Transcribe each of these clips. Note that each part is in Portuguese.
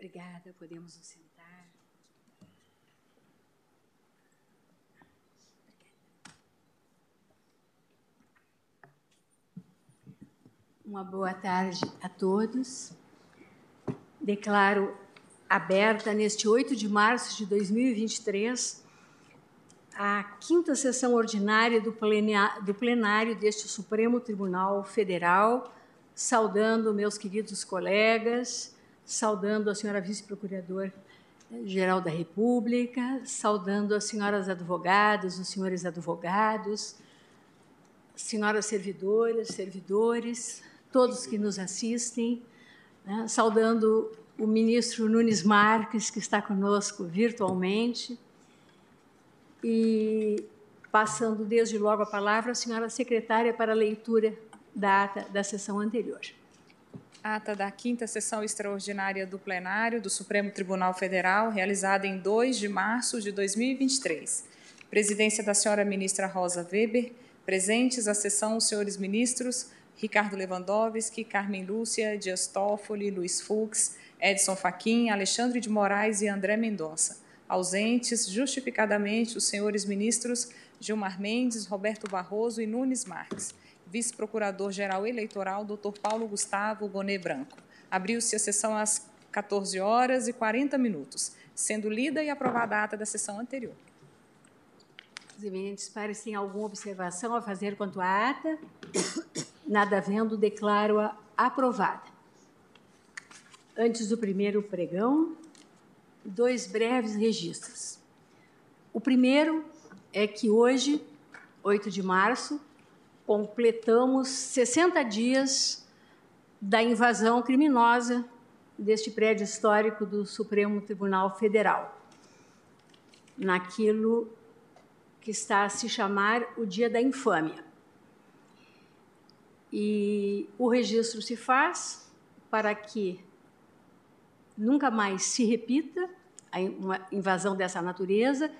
Obrigada, podemos nos sentar. Uma boa tarde a todos. Declaro aberta neste 8 de março de 2023 a quinta sessão ordinária do plenário deste Supremo Tribunal Federal, saudando meus queridos colegas, saudando a senhora vice-procurador-geral da República, saudando as senhoras advogadas, os senhores advogados, senhoras servidoras, servidores, todos que nos assistem, né? saudando o ministro Nunes Marques, que está conosco virtualmente, e passando desde logo a palavra à senhora secretária para a leitura da ata da sessão anterior. Ata da quinta sessão extraordinária do plenário do Supremo Tribunal Federal, realizada em 2 de março de 2023. Presidência da senhora ministra Rosa Weber. Presentes à sessão os senhores ministros Ricardo Lewandowski, Carmen Lúcia, Dias Toffoli, Luiz Fux, Edson Fachin, Alexandre de Moraes e André Mendonça. Ausentes, justificadamente, os senhores ministros Gilmar Mendes, Roberto Barroso e Nunes Marques. Vice-Procurador-Geral Eleitoral, Dr. Paulo Gustavo Bonet Branco. Abriu-se a sessão às 14 horas e 40 minutos, sendo lida e aprovada a ata da sessão anterior. Os eminentes pares têm alguma observação a fazer quanto à ata? Nada havendo, declaro-a aprovada. Antes do primeiro pregão, dois breves registros. O primeiro é que hoje, 8 de março, completamos 60 dias da invasão criminosa deste prédio histórico do Supremo Tribunal Federal, naquilo que está a se chamar o Dia da Infâmia. E o registro se faz para que nunca mais se repita uma invasão dessa natureza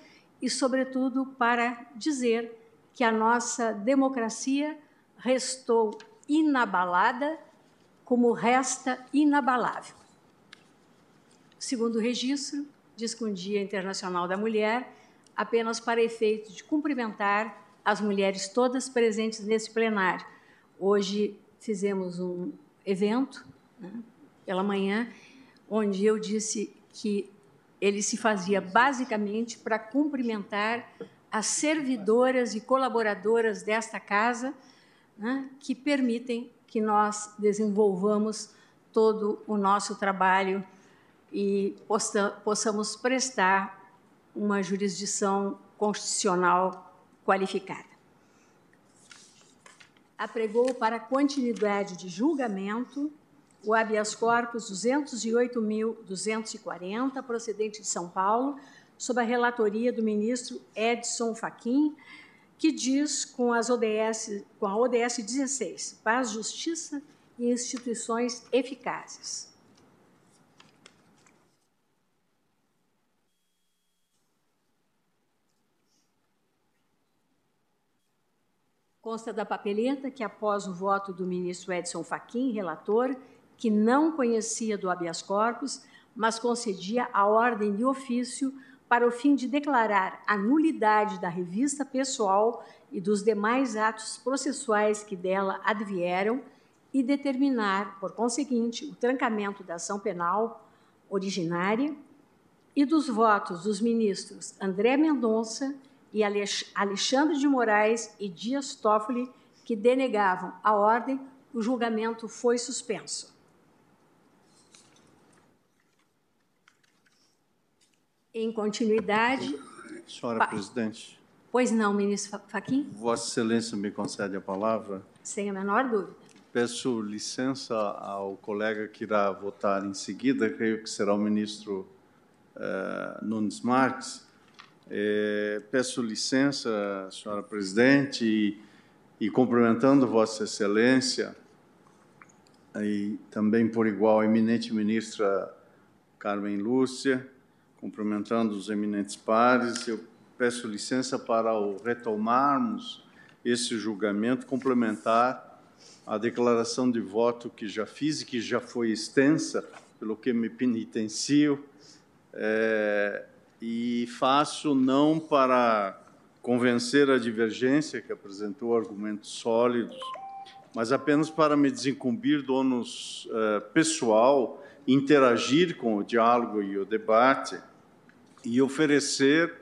e, sobretudo, para dizer que a nossa democracia restou inabalada, como resta inabalável. Segundo o registro, diz que um Dia Internacional da Mulher, apenas para efeito de cumprimentar as mulheres todas presentes nesse plenário, Hoje fizemos um evento né, pela manhã, onde eu disse que ele se fazia basicamente para cumprimentar as servidoras e colaboradoras desta casa, né, que permitem que nós desenvolvamos todo o nosso trabalho e possamos prestar uma jurisdição constitucional qualificada. Apregou para continuidade de julgamento o habeas corpus 208.240, procedente de São Paulo, sob a relatoria do ministro Edson Fachin, que diz com, as ODS, com a ODS 16, paz, justiça e instituições eficazes. Consta da papeleta que, após o voto do ministro Edson Fachin, relator, que não conhecia do habeas corpus, mas concedia a ordem de ofício para o fim de declarar a nulidade da revista pessoal e dos demais atos processuais que dela advieram e determinar, por conseguinte, o trancamento da ação penal originária e dos votos dos ministros André Mendonça e Alexandre de Moraes e Dias Toffoli, que denegavam a ordem, o julgamento foi suspenso. Em continuidade. Senhora pa... presidente. Pois não, ministro Faquim? Vossa Excelência me concede a palavra? Sem a menor dúvida. Peço licença ao colega que irá votar em seguida, creio que será o ministro uh, Nunes Marques é, peço licença, senhora presidente, e, e cumprimentando Vossa Excelência, e também por igual a eminente ministra Carmen Lúcia, cumprimentando os eminentes pares, eu peço licença para retomarmos esse julgamento complementar à declaração de voto que já fiz e que já foi extensa pelo que me penitencio, é, e faço não para convencer a divergência, que apresentou argumentos sólidos, mas apenas para me desincumbir do ônus uh, pessoal, interagir com o diálogo e o debate e oferecer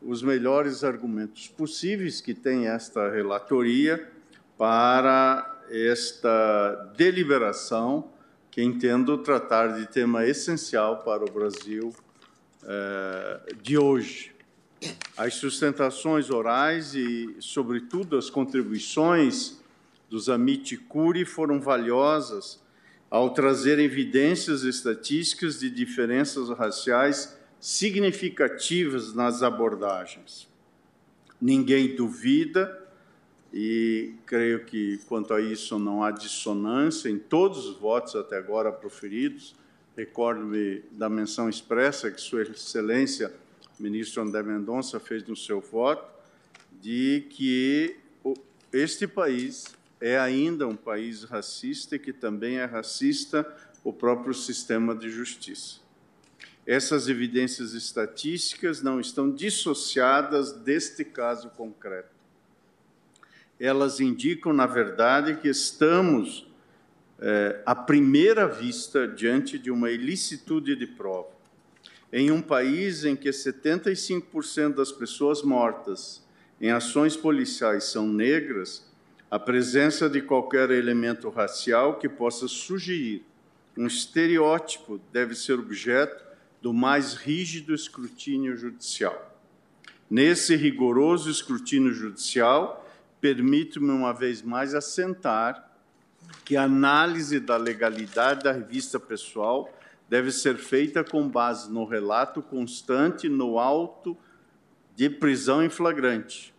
os melhores argumentos possíveis que tem esta relatoria para esta deliberação que entendo tratar de tema essencial para o Brasil uh, de hoje. As sustentações orais e, sobretudo, as contribuições dos Amit Curi foram valiosas ao trazer evidências estatísticas de diferenças raciais significativas nas abordagens. Ninguém duvida, e creio que quanto a isso não há dissonância em todos os votos até agora proferidos. Recordo-me da menção expressa que Sua Excelência, ministro André Mendonça, fez no seu voto, de que este país é ainda um país racista e que também é racista o próprio sistema de justiça. Essas evidências estatísticas não estão dissociadas deste caso concreto. Elas indicam, na verdade, que estamos, é, à primeira vista, diante de uma ilicitude de prova. Em um país em que 75% das pessoas mortas em ações policiais são negras, a presença de qualquer elemento racial que possa sugerir um estereótipo deve ser objeto do mais rígido escrutínio judicial. Nesse rigoroso escrutínio judicial, permito-me uma vez mais assentar que a análise da legalidade da revista pessoal deve ser feita com base no relato constante no auto de prisão em flagrante.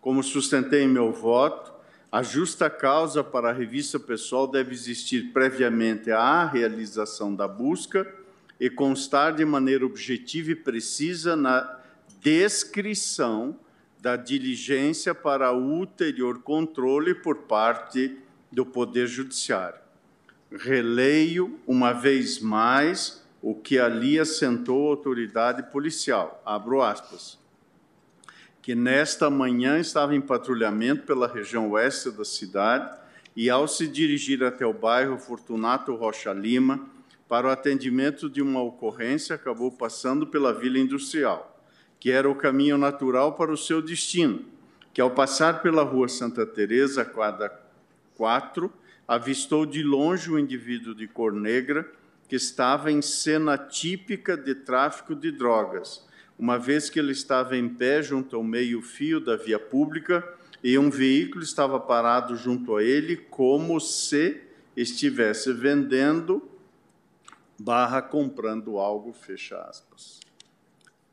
Como sustentei em meu voto, a justa causa para a revista pessoal deve existir previamente à realização da busca e constar de maneira objetiva e precisa na descrição da diligência para ulterior controle por parte do Poder Judiciário. Releio uma vez mais o que ali assentou a autoridade policial. Abro aspas que nesta manhã estava em patrulhamento pela região oeste da cidade e, ao se dirigir até o bairro Fortunato Rocha Lima para o atendimento de uma ocorrência, acabou passando pela Vila Industrial, que era o caminho natural para o seu destino, que ao passar pela rua Santa Teresa, quadra 4, avistou de longe um indivíduo de cor negra que estava em cena típica de tráfico de drogas uma vez que ele estava em pé junto ao meio-fio da via pública e um veículo estava parado junto a ele, como se estivesse vendendo barra comprando algo, fecha aspas.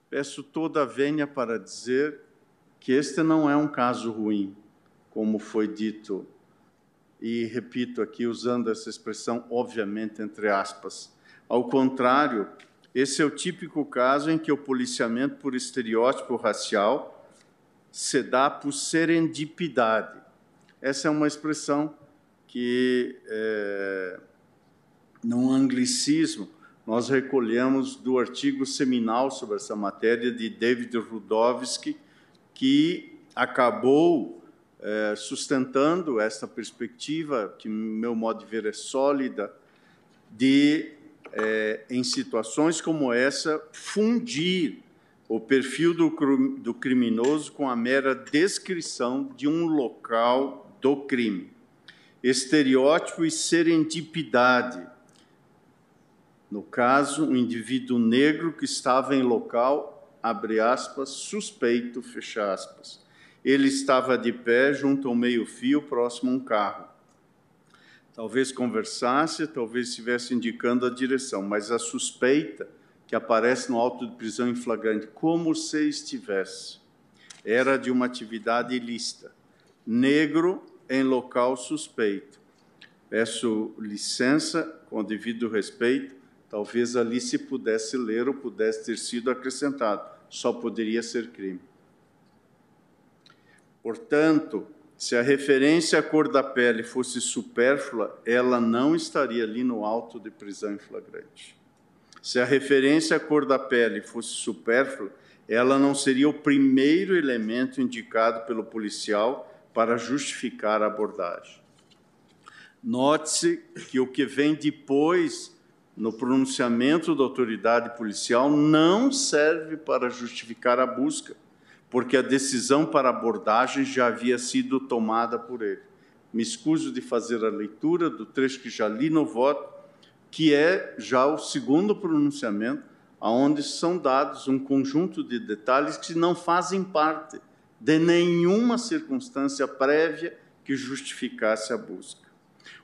Peço toda a vênia para dizer que este não é um caso ruim, como foi dito, e repito aqui usando essa expressão, obviamente, entre aspas. Ao contrário, esse é o típico caso em que o policiamento por estereótipo racial se dá por serendipidade. Essa é uma expressão que, é, num anglicismo, nós recolhemos do artigo seminal sobre essa matéria de David Rudovsky, que acabou é, sustentando essa perspectiva, que, meu modo de ver, é sólida, de é, em situações como essa, fundir o perfil do, do criminoso com a mera descrição de um local do crime. Estereótipo e serendipidade. No caso, um indivíduo negro que estava em local, abre aspas, suspeito, fecha aspas. Ele estava de pé junto ao meio-fio, próximo a um carro. Talvez conversasse, talvez estivesse indicando a direção, mas a suspeita que aparece no auto de prisão em flagrante, como se estivesse, era de uma atividade ilícita. Negro em local suspeito. Peço licença, com devido respeito, talvez ali se pudesse ler ou pudesse ter sido acrescentado. Só poderia ser crime. Portanto, Se a referência à cor da pele fosse supérflua, ela não estaria ali no auto de prisão em flagrante. Se a referência à cor da pele fosse supérflua, ela não seria o primeiro elemento indicado pelo policial para justificar a abordagem. Note-se que o que vem depois no pronunciamento da autoridade policial não serve para justificar a busca, porque a decisão para abordagem já havia sido tomada por ele. Me escuso de fazer a leitura do trecho que já li no voto, que é já o segundo pronunciamento, aonde são dados um conjunto de detalhes que não fazem parte de nenhuma circunstância prévia que justificasse a busca.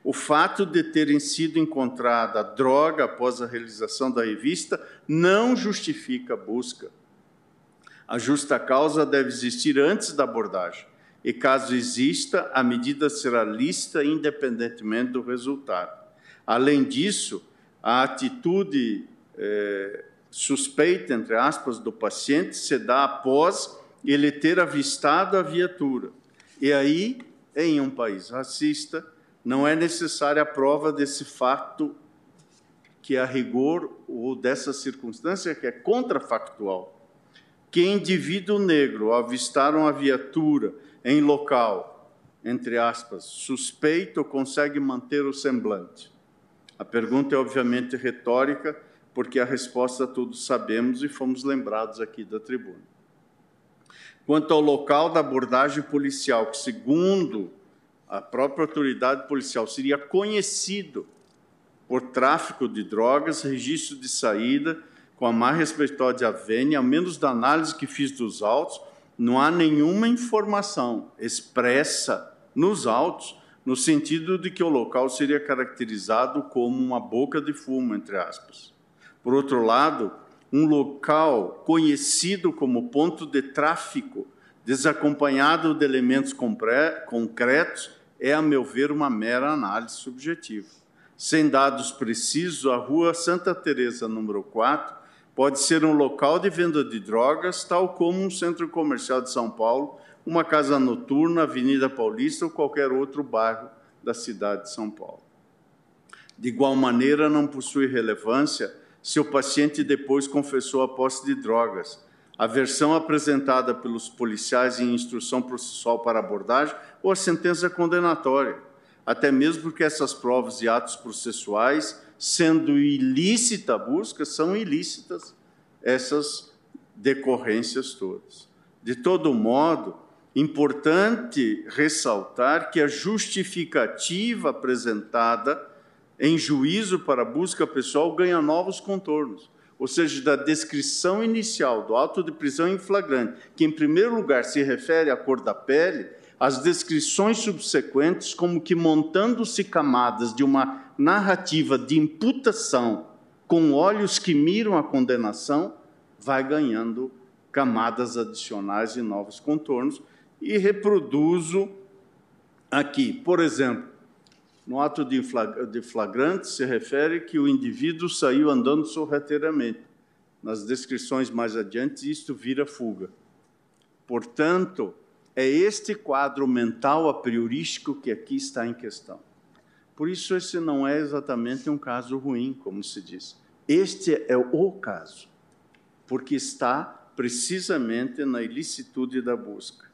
O fato de terem sido encontrada droga após a realização da revista não justifica a busca. A justa causa deve existir antes da abordagem, e caso exista, a medida será lista independentemente do resultado. Além disso, a atitude é, suspeita, entre aspas, do paciente se dá após ele ter avistado a viatura. E aí, em um país racista, não é necessária a prova desse fato que a rigor ou dessa circunstância que é contrafactual. Que indivíduo negro avistar uma viatura em local, entre aspas, suspeito, consegue manter o semblante? A pergunta é obviamente retórica, porque a resposta todos sabemos e fomos lembrados aqui da tribuna. Quanto ao local da abordagem policial, que segundo a própria autoridade policial seria conhecido por tráfico de drogas, registro de saída, com a mais respeitosa vênia, ao menos da análise que fiz dos autos, não há nenhuma informação expressa nos autos no sentido de que o local seria caracterizado como uma boca de fumo, entre aspas. Por outro lado, um local conhecido como ponto de tráfico, desacompanhado de elementos concretos, é, a meu ver, uma mera análise subjetiva. Sem dados precisos, a rua Santa Teresa número 4 pode ser um local de venda de drogas, tal como um centro comercial de São Paulo, uma casa noturna, Avenida Paulista ou qualquer outro bairro da cidade de São Paulo. De igual maneira, não possui relevância se o paciente depois confessou a posse de drogas, a versão apresentada pelos policiais em instrução processual para abordagem ou a sentença condenatória, até mesmo porque essas provas e atos processuais, sendo ilícita a busca, são ilícitas essas decorrências todas. De todo modo, importante ressaltar que a justificativa apresentada em juízo para busca pessoal ganha novos contornos ou seja, da descrição inicial do auto de prisão em flagrante, que em primeiro lugar se refere à cor da pele, as descrições subsequentes, como que montando-se camadas de uma narrativa de imputação com olhos que miram a condenação, vai ganhando camadas adicionais e novos contornos, e reproduzo aqui, por exemplo, no ato de flagrante, se refere que o indivíduo saiu andando sorrateiramente. Nas descrições mais adiante, isto vira fuga. Portanto, é este quadro mental a priorístico que aqui está em questão. Por isso, esse não é exatamente um caso ruim, como se diz. Este é o caso, porque está precisamente na ilicitude da busca.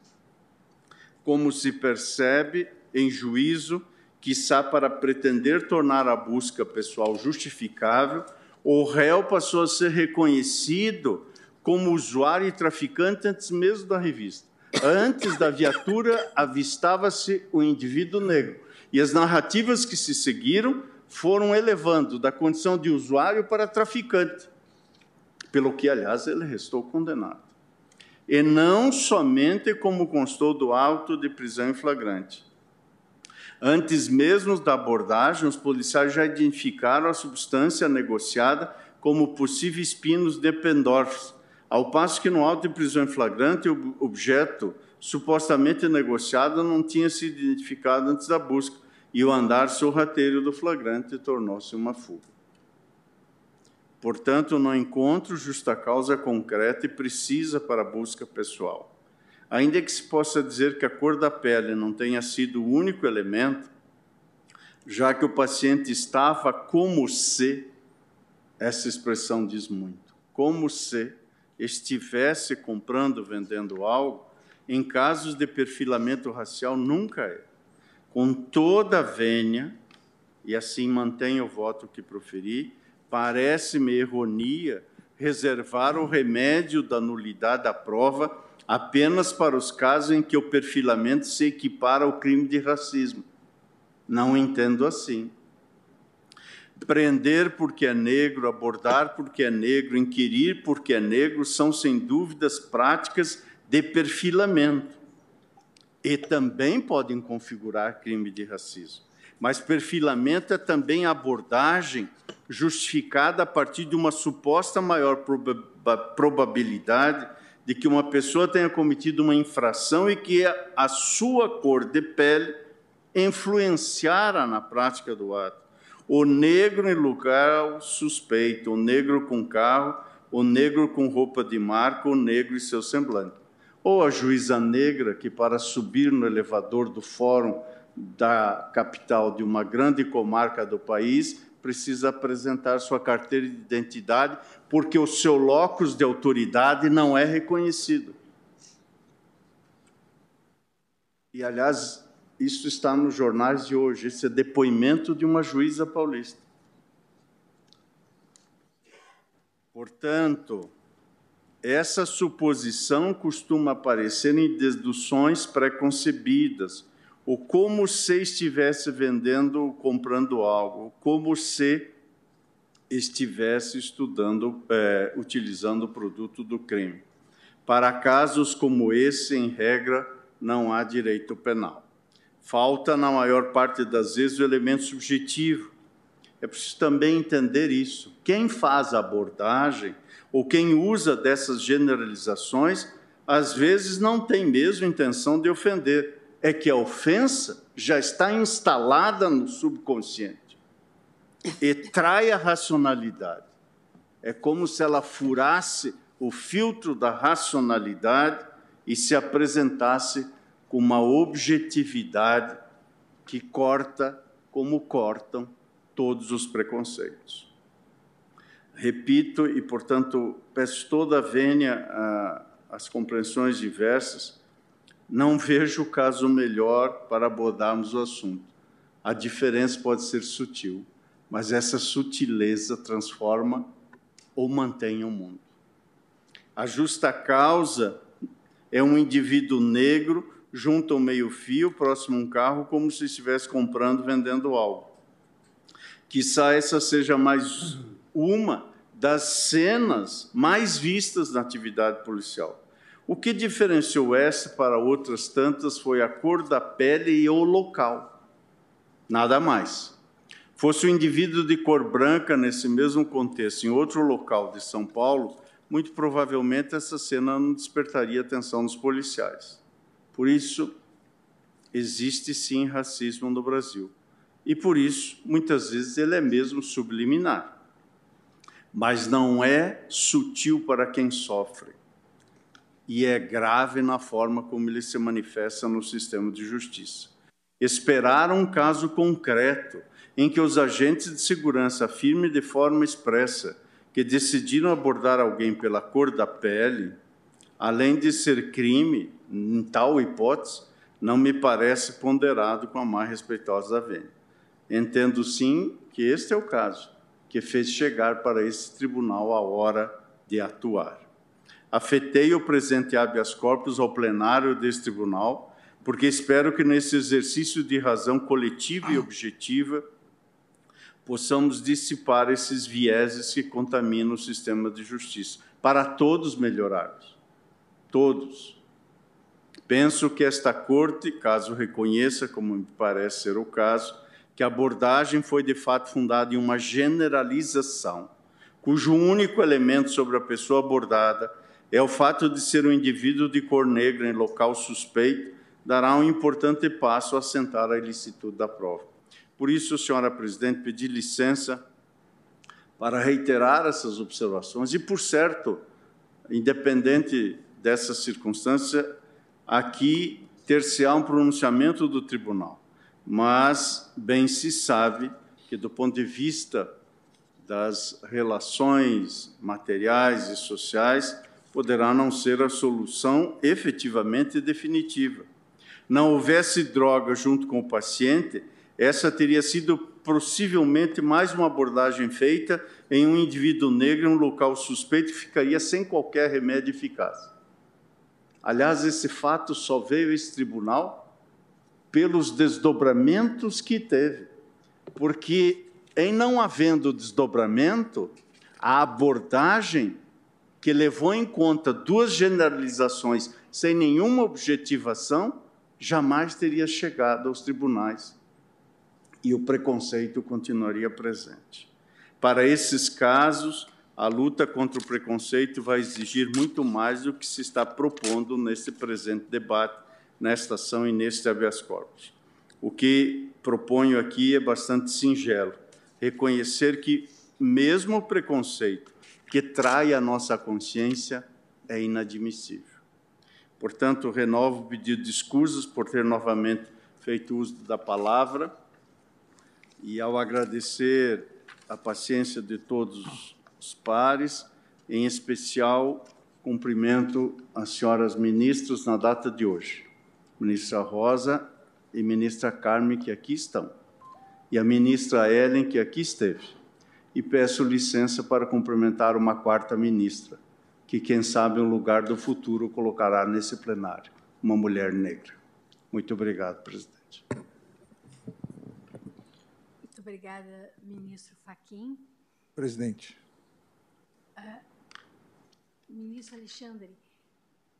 Como se percebe em juízo, quiçá para pretender tornar a busca pessoal justificável, o réu passou a ser reconhecido como usuário e traficante antes mesmo da revista. Antes da viatura, avistava-se o indivíduo negro. E as narrativas que se seguiram foram elevando da condição de usuário para traficante, pelo que, aliás, ele restou condenado. E não somente como constou do auto de prisão em flagrante, Antes mesmo da abordagem, os policiais já identificaram a substância negociada como possíveis pinos de Pendorf, ao passo que no auto de prisão em flagrante o objeto supostamente negociado não tinha sido identificado antes da busca e o andar sorrateiro do flagrante tornou-se uma fuga. Portanto, não encontro justa causa concreta e precisa para a busca pessoal. Ainda que se possa dizer que a cor da pele não tenha sido o único elemento, já que o paciente estava como se, essa expressão diz muito, como se estivesse comprando, vendendo algo, em casos de perfilamento racial nunca é. Com toda a vênia, e assim mantenho o voto que proferi, parece-me erronia reservar o remédio da nulidade da prova apenas para os casos em que o perfilamento se equipara ao crime de racismo. Não entendo assim. Prender porque é negro, abordar porque é negro, inquirir porque é negro são, sem dúvidas, práticas de perfilamento. E também podem configurar crime de racismo. Mas perfilamento é também abordagem justificada a partir de uma suposta maior probabilidade de que uma pessoa tenha cometido uma infração e que a sua cor de pele influenciara na prática do ato. O negro em lugar suspeito, o negro com carro, o negro com roupa de marca, o negro e seu semblante. Ou a juíza negra que, para subir no elevador do fórum da capital de uma grande comarca do país, precisa apresentar sua carteira de identidade, porque o seu locus de autoridade não é reconhecido. E, aliás, isso está nos jornais de hoje, esse é depoimento de uma juíza paulista. Portanto, essa suposição costuma aparecer em deduções preconcebidas, ou como se estivesse vendendo ou comprando algo, como se estivesse estudando, é, utilizando o produto do crime. Para casos como esse, em regra, não há direito penal. Falta, na maior parte das vezes, o elemento subjetivo. É preciso também entender isso. Quem faz a abordagem ou quem usa dessas generalizações, às vezes não tem mesmo intenção de ofender, é que a ofensa já está instalada no subconsciente e trai a racionalidade. É como se ela furasse o filtro da racionalidade e se apresentasse com uma objetividade que corta como cortam todos os preconceitos. Repito e, portanto, peço toda a vênia às compreensões diversas, não vejo o caso melhor para abordarmos o assunto. A diferença pode ser sutil, mas essa sutileza transforma ou mantém o mundo. A justa causa é um indivíduo negro junto ao meio-fio, próximo a um carro, como se estivesse comprando, vendendo algo. Quizá essa seja mais uma das cenas mais vistas na atividade policial. O que diferenciou essa para outras tantas foi a cor da pele e o local. Nada mais. Fosse o um indivíduo de cor branca nesse mesmo contexto, em outro local de São Paulo, muito provavelmente essa cena não despertaria atenção dos policiais. Por isso, existe sim racismo no Brasil. E por isso, muitas vezes, ele é mesmo subliminar. Mas não é sutil para quem sofre e é grave na forma como ele se manifesta no sistema de justiça. Esperar um caso concreto em que os agentes de segurança afirmem de forma expressa que decidiram abordar alguém pela cor da pele, além de ser crime, em tal hipótese, não me parece ponderado com a mais respeitosa vênia. Entendo sim que este é o caso que fez chegar para esse tribunal a hora de atuar afetei o presente habeas corpus ao plenário deste tribunal, porque espero que nesse exercício de razão coletiva e objetiva possamos dissipar esses vieses que contaminam o sistema de justiça, para todos melhorarmos. Todos. Penso que esta corte, caso reconheça, como me parece ser o caso, que a abordagem foi de fato fundada em uma generalização, cujo único elemento sobre a pessoa abordada é o fato de ser um indivíduo de cor negra em local suspeito, dará um importante passo a assentar a ilicitude da prova. Por isso, senhora presidente, pedi licença para reiterar essas observações e, por certo, independente dessa circunstância, aqui ter-se-á um pronunciamento do tribunal, mas bem se sabe que, do ponto de vista das relações materiais e sociais, poderá não ser a solução efetivamente definitiva. Não houvesse droga junto com o paciente, essa teria sido possivelmente mais uma abordagem feita em um indivíduo negro em um local suspeito que ficaria sem qualquer remédio eficaz. Aliás, esse fato só veio a esse tribunal pelos desdobramentos que teve. Porque, em não havendo desdobramento, a abordagem que levou em conta duas generalizações sem nenhuma objetivação, jamais teria chegado aos tribunais. E o preconceito continuaria presente. Para esses casos, a luta contra o preconceito vai exigir muito mais do que se está propondo neste presente debate, nesta ação e neste habeas corpus. O que proponho aqui é bastante singelo: reconhecer que, mesmo o preconceito que trai a nossa consciência, é inadmissível. Portanto, renovo o pedido de desculpas por ter novamente feito uso da palavra e, ao agradecer a paciência de todos os pares, em especial, cumprimento as senhoras ministras na data de hoje, ministra Rosa e ministra Carmen, que aqui estão, e a ministra Ellen, que aqui esteve. E peço licença para cumprimentar uma quarta ministra, que, quem sabe, um lugar do futuro colocará nesse plenário, uma mulher negra. Muito obrigado, presidente. Muito obrigada, ministro Faquim. Presidente. Ministro Alexandre,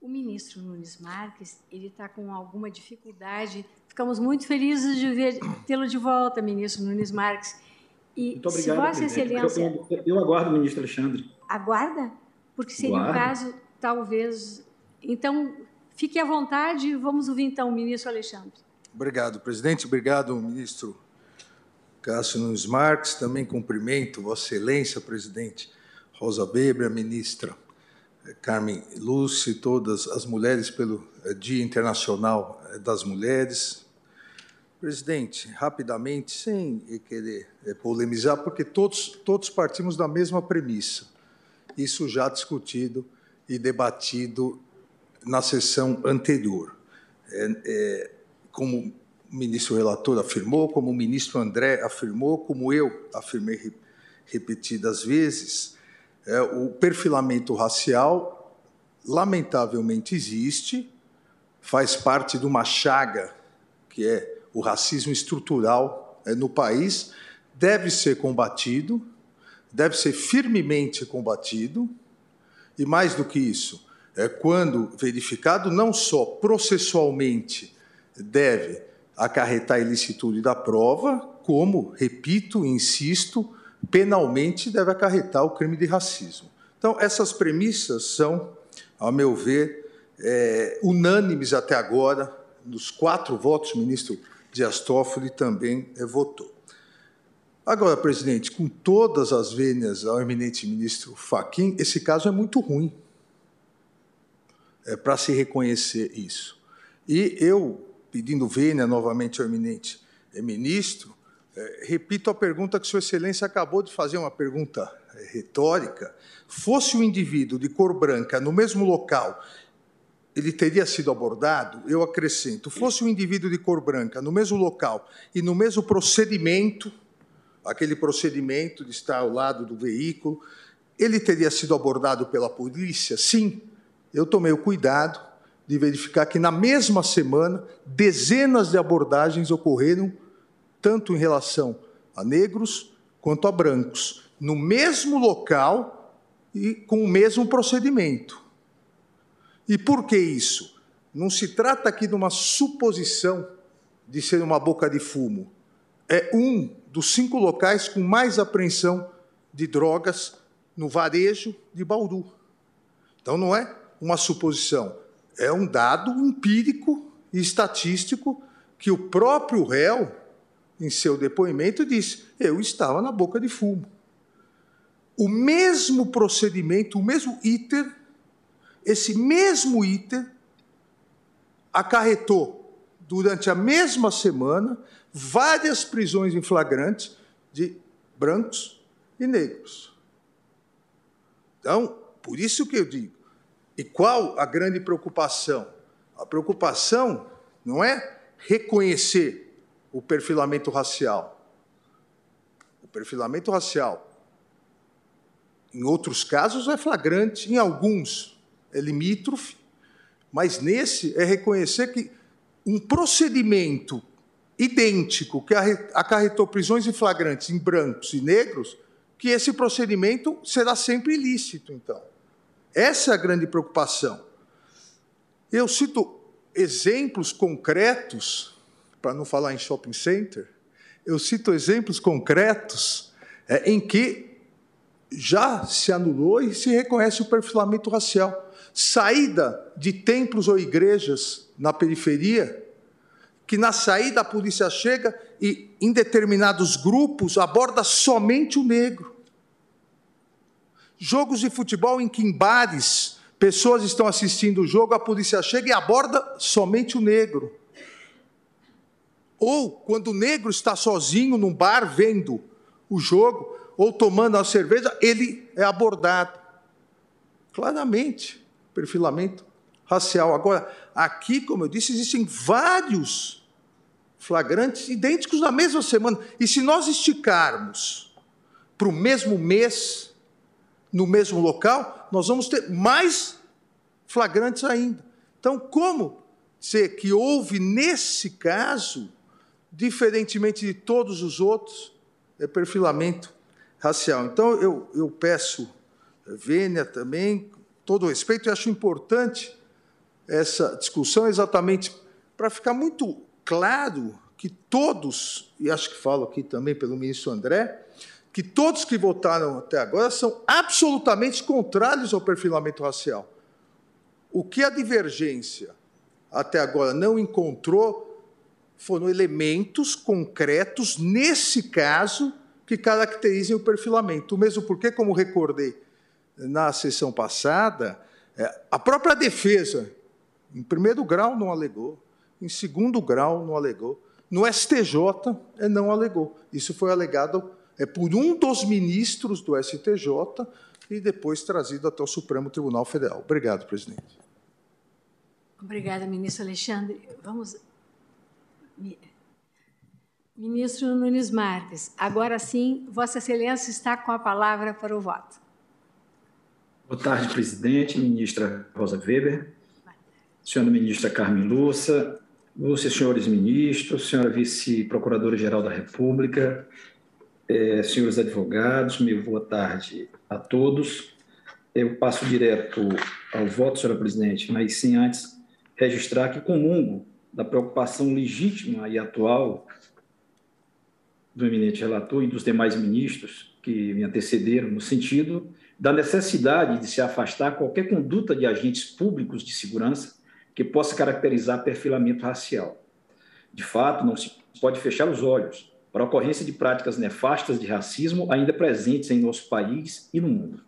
o ministro Nunes Marques ele está com alguma dificuldade. Ficamos muito felizes de ver tê-lo de volta, ministro Nunes Marques. E muito obrigado, se Vossa Excelência. Eu, eu, aguardo, ministro Alexandre. Aguarda? Porque seria o um caso, talvez. Então, fique à vontade. Vamos ouvir então o ministro Alexandre. Obrigado, presidente. Obrigado, ministro Cássio Nunes Marques. Também cumprimento Vossa Excelência, presidente Rosa Weber, a ministra eh, Carmen Lúcia, todas as mulheres pelo eh, Dia Internacional eh, das Mulheres. Presidente, rapidamente, sem querer polemizar, porque todos, todos partimos da mesma premissa. Isso já discutido e debatido na sessão anterior. É, é, como o ministro relator afirmou, como o ministro André afirmou, como eu afirmei repetidas vezes, é, o perfilamento racial, lamentavelmente, existe, faz parte de uma chaga que é o racismo estrutural é, no país, deve ser combatido, deve ser firmemente combatido, e mais do que isso, é, quando verificado, não só processualmente deve acarretar a ilicitude da prova, como, repito, insisto, penalmente deve acarretar o crime de racismo. Então, essas premissas são, a meu ver, é, unânimes até agora, nos quatro votos, ministro Dias Toffoli também é, votou. Agora, presidente, com todas as vênias ao eminente ministro Faquim, esse caso é muito ruim. É para se reconhecer isso. E eu, pedindo vênia novamente ao eminente ministro, é, repito a pergunta que Sua Excelência acabou de fazer, uma pergunta é, retórica. Fosse o indivíduo de cor branca no mesmo local, ele teria sido abordado? Eu acrescento: fosse um indivíduo de cor branca no mesmo local e no mesmo procedimento, aquele procedimento de estar ao lado do veículo, ele teria sido abordado pela polícia? Sim. Eu tomei o cuidado de verificar que na mesma semana dezenas de abordagens ocorreram tanto em relação a negros quanto a brancos, no mesmo local e com o mesmo procedimento. E por que isso? Não se trata aqui de uma suposição de ser uma boca de fumo. É um dos cinco locais com mais apreensão de drogas no varejo de Bauru. Então não é uma suposição, é um dado empírico e estatístico que o próprio réu em seu depoimento, disse: Eu estava na boca de fumo. O mesmo procedimento, o mesmo iter, esse mesmo iter, acarretou, durante a mesma semana, várias prisões em flagrantes de brancos e negros. Então, por isso que eu digo, e qual a grande preocupação? A preocupação não é reconhecer o perfilamento racial. O perfilamento racial, em outros casos, é flagrante, em alguns é limítrofe, mas nesse é reconhecer que um procedimento idêntico que acarretou prisões em flagrantes em brancos e negros, que esse procedimento será sempre ilícito, então. Essa é a grande preocupação. Eu cito exemplos concretos, para não falar em shopping center, eu cito exemplos concretos é, em que já se anulou e se reconhece o perfilamento racial. Saída de templos ou igrejas na periferia, que na saída a polícia chega e, em determinados grupos, aborda somente o negro. Jogos de futebol em que em bares pessoas estão assistindo o jogo, a polícia chega e aborda somente o negro. Ou quando o negro está sozinho num bar vendo o jogo, ou tomando a cerveja, ele é abordado. Claramente, perfilamento racial. Agora, aqui, como eu disse, existem vários flagrantes idênticos na mesma semana. E se nós esticarmos para o mesmo mês, no mesmo local, nós vamos ter mais flagrantes ainda. Então, como ser que houve nesse caso, diferentemente de todos os outros, é perfilamento racial. Então, eu, eu peço, Vênia também, todo o respeito, e acho importante essa discussão exatamente para ficar muito claro que todos, e acho que falo aqui também pelo ministro André, que todos que votaram até agora são absolutamente contrários ao perfilamento racial. O que a divergência até agora não encontrou foram elementos concretos, nesse caso, que caracterizem o perfilamento. O mesmo porque, como recordei na sessão passada, é, a própria defesa, em primeiro grau, não alegou, em segundo grau, não alegou, no STJ, é, não alegou. Isso foi alegado é, por um dos ministros do STJ e depois trazido até o Supremo Tribunal Federal. Obrigado, presidente. Obrigada, ministro Alexandre. Vamos Ministro Nunes Marques, agora sim, Vossa Excelência está com a palavra para o voto. Boa tarde, presidente, ministra Rosa Weber, senhora ministra Carmen Lúcia, vocês, senhores ministros, senhora vice-procuradora-geral da República, eh, senhores advogados, meu boa tarde a todos. Eu passo direto ao voto, senhora presidente, mas sem antes registrar que comungo da preocupação legítima e atual do eminente relator e dos demais ministros que me antecederam, no sentido da necessidade de se afastar qualquer conduta de agentes públicos de segurança que possa caracterizar perfilamento racial. De fato, não se pode fechar os olhos para a ocorrência de práticas nefastas de racismo ainda presentes em nosso país e no mundo.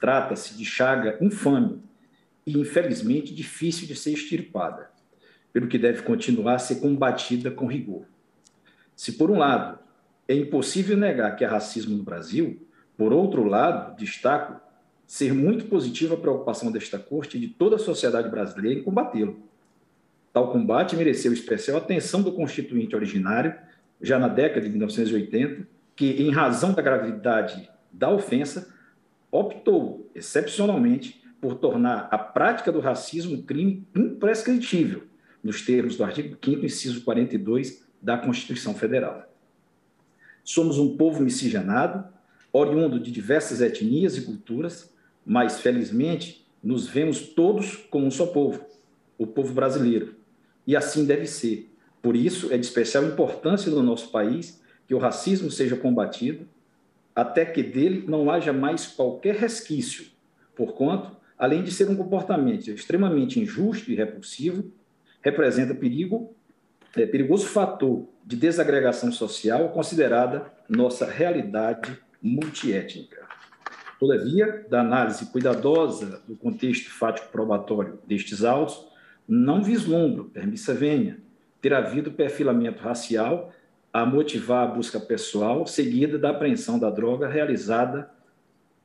Trata-se de chaga infame e, infelizmente, difícil de ser extirpada, pelo que deve continuar a ser combatida com rigor. Se, por um lado, é impossível negar que há racismo no Brasil. Por outro lado, destaco ser muito positiva a preocupação desta corte e de toda a sociedade brasileira em combatê-lo. Tal combate mereceu especial atenção do constituinte originário, já na década de 1980, que, em razão da gravidade da ofensa, optou, excepcionalmente, por tornar a prática do racismo um crime imprescritível, nos termos do artigo 5 inciso 42 da Constituição Federal. Somos um povo miscigenado, oriundo de diversas etnias e culturas, mas felizmente nos vemos todos como um só povo, o povo brasileiro. E assim deve ser. Por isso é de especial importância no nosso país que o racismo seja combatido, até que dele não haja mais qualquer resquício, porquanto, além de ser um comportamento extremamente injusto e repulsivo, representa perigo, é, perigoso fator de desagregação social considerada nossa realidade multiétnica. Todavia, da análise cuidadosa do contexto fático probatório destes autos, não vislumbro, permissa venha, ter havido perfilamento racial a motivar a busca pessoal seguida da apreensão da droga realizada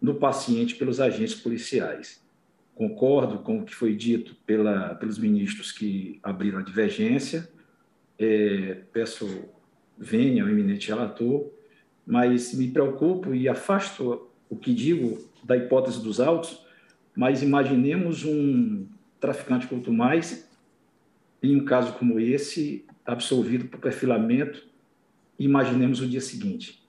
no paciente pelos agentes policiais. Concordo com o que foi dito pela, pelos ministros que abriram a divergência. É, peço venha o eminente relator, mas me preocupo e afasto o que digo da hipótese dos autos, mas imaginemos um traficante quanto mais, em um caso como esse, absolvido por perfilamento, imaginemos o dia seguinte.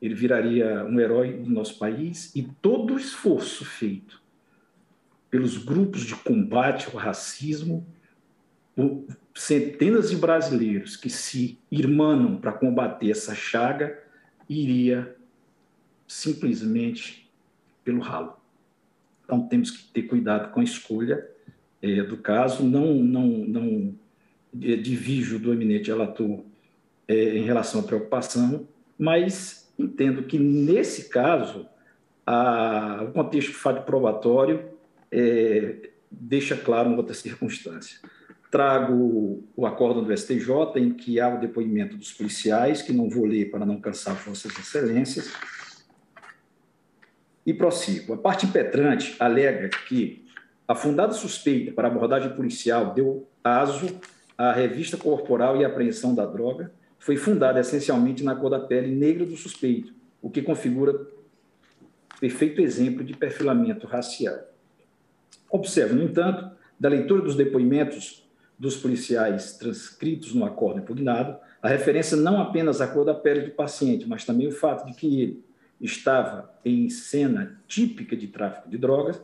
Ele viraria um herói do nosso país e todo o esforço feito pelos grupos de combate ao racismo, centenas de brasileiros que se irmanam para combater essa chaga, iria simplesmente pelo ralo. Então temos que ter cuidado com a escolha é, do caso, não não não divijo do eminente relator é, em relação à preocupação, mas entendo que nesse caso a, o contexto de fato probatório é, deixa claro uma outra circunstância. Trago o acórdão do STJ, em que há o depoimento dos policiais, que não vou ler para não cansar Vossas Excelências, e prossigo. A parte impetrante alega que a fundada suspeita para abordagem policial deu aso à revista corporal e apreensão da droga foi fundada essencialmente na cor da pele negra do suspeito, o que configura perfeito exemplo de perfilamento racial. Observe, no entanto, da leitura dos depoimentos dos policiais transcritos no acordo impugnado, a referência não apenas à cor da pele do paciente, mas também o fato de que ele estava em cena típica de tráfico de drogas,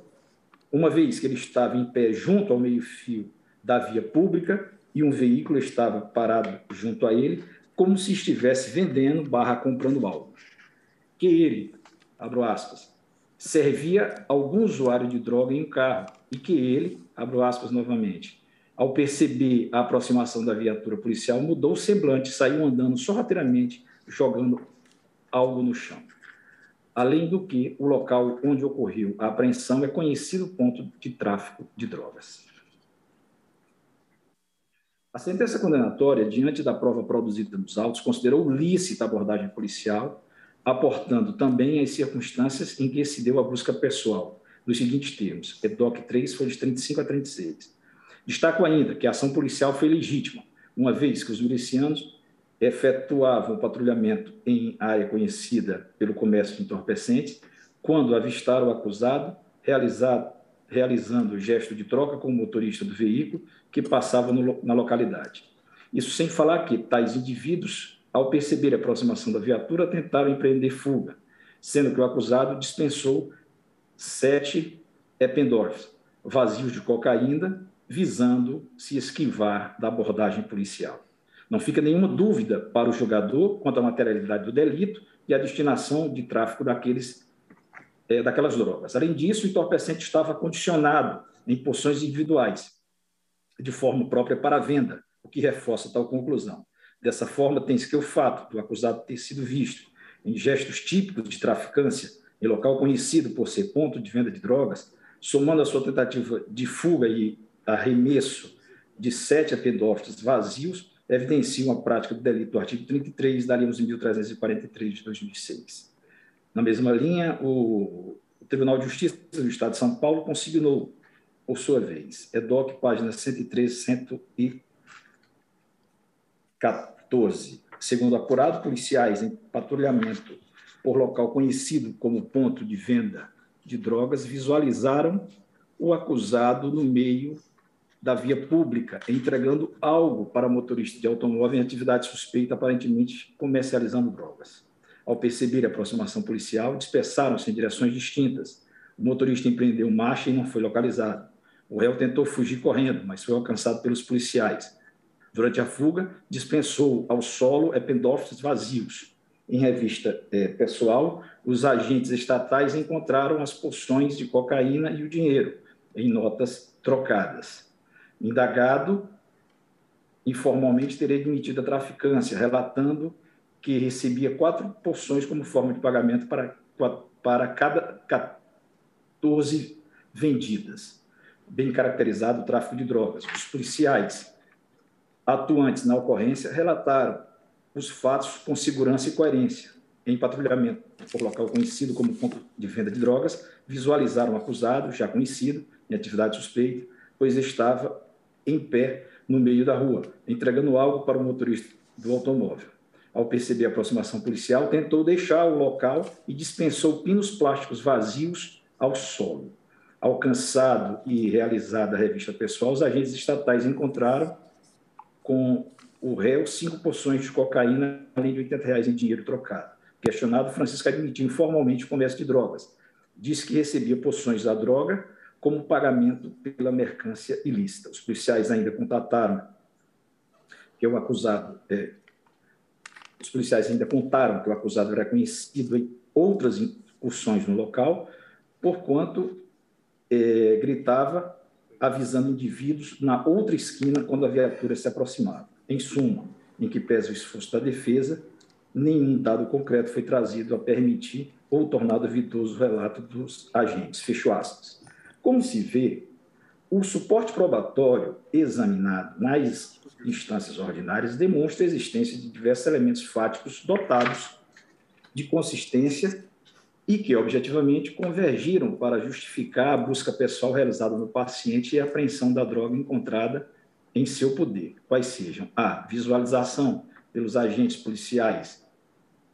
uma vez que ele estava em pé junto ao meio-fio da via pública e um veículo estava parado junto a ele, como se estivesse vendendo barra comprando algo. Que ele, abro aspas, servia algum usuário de droga em um carro e que ele, abro aspas novamente, ao perceber a aproximação da viatura policial, mudou o semblante, saiu andando sorrateiramente, jogando algo no chão. Além do que, o local onde ocorreu a apreensão é conhecido ponto de tráfico de drogas. A sentença condenatória, diante da prova produzida nos autos, considerou lícita a abordagem policial aportando também as circunstâncias em que se deu a busca pessoal, nos seguintes termos, EDOC 3 foi de 35 a 36. Destaco ainda que a ação policial foi legítima, uma vez que os milicianos efetuavam patrulhamento em área conhecida pelo comércio de entorpecentes, quando avistaram o acusado realizando o gesto de troca com o motorista do veículo que passava no, na localidade. Isso sem falar que tais indivíduos ao perceber a aproximação da viatura, tentaram empreender fuga, sendo que o acusado dispensou sete Eppendorfs, vazios de cocaína, visando se esquivar da abordagem policial. Não fica nenhuma dúvida para o jogador quanto à materialidade do delito e a destinação de tráfico daqueles, é, daquelas drogas. Além disso, o entorpecente estava condicionado em porções individuais, de forma própria para a venda, o que reforça tal conclusão. Dessa forma, tem-se que o fato do acusado ter sido visto em gestos típicos de traficância em local conhecido por ser ponto de venda de drogas, somando a sua tentativa de fuga e arremesso de sete apendófitos vazios, evidenciam a prática do delito do artigo 33 da Lei 11.343 de 2006. Na mesma linha, o Tribunal de Justiça do Estado de São Paulo consignou, por sua vez, EDOC, página 113, 114, 14. Segundo apurado, policiais em patrulhamento por local conhecido como ponto de venda de drogas visualizaram o acusado no meio da via pública, entregando algo para motorista de automóvel em atividade suspeita, aparentemente comercializando drogas. Ao perceber a aproximação policial, dispersaram-se em direções distintas. O motorista empreendeu marcha e não foi localizado. O réu tentou fugir correndo, mas foi alcançado pelos policiais. Durante a fuga, dispensou ao solo ependófitos vazios. Em revista é, pessoal, os agentes estatais encontraram as porções de cocaína e o dinheiro em notas trocadas. Indagado, informalmente teria admitido a traficância, relatando que recebia quatro porções como forma de pagamento para, para cada 14 vendidas. bem caracterizado o tráfico de drogas. Os policiais atuantes na ocorrência relataram os fatos com segurança e coerência. Em patrulhamento por local conhecido como ponto de venda de drogas, visualizaram o acusado, já conhecido, em atividade suspeita, pois estava em pé no meio da rua, entregando algo para o motorista do automóvel. Ao perceber a aproximação policial, tentou deixar o local e dispensou pinos plásticos vazios ao solo. Alcançado e realizada a revista pessoal, os agentes estatais encontraram com o réu cinco porções de cocaína, além de 80 reais em dinheiro trocado. Questionado, Francisco admitiu informalmente o comércio de drogas. Disse que recebia porções da droga como pagamento pela mercância ilícita. Os policiais ainda contataram que o acusado, é, os policiais ainda contaram que o acusado era conhecido em outras incursões no local, porquanto é, gritava avisando indivíduos na outra esquina quando a viatura se aproximava. Em suma, em que pesa o esforço da defesa, nenhum dado concreto foi trazido a permitir ou tornado vidoso o relato dos agentes. Fecho aspas. Como se vê, o suporte probatório examinado nas instâncias ordinárias demonstra a existência de diversos elementos fáticos dotados de consistência e que, objetivamente, convergiram para justificar a busca pessoal realizada no paciente e a apreensão da droga encontrada em seu poder, quais sejam a visualização pelos agentes policiais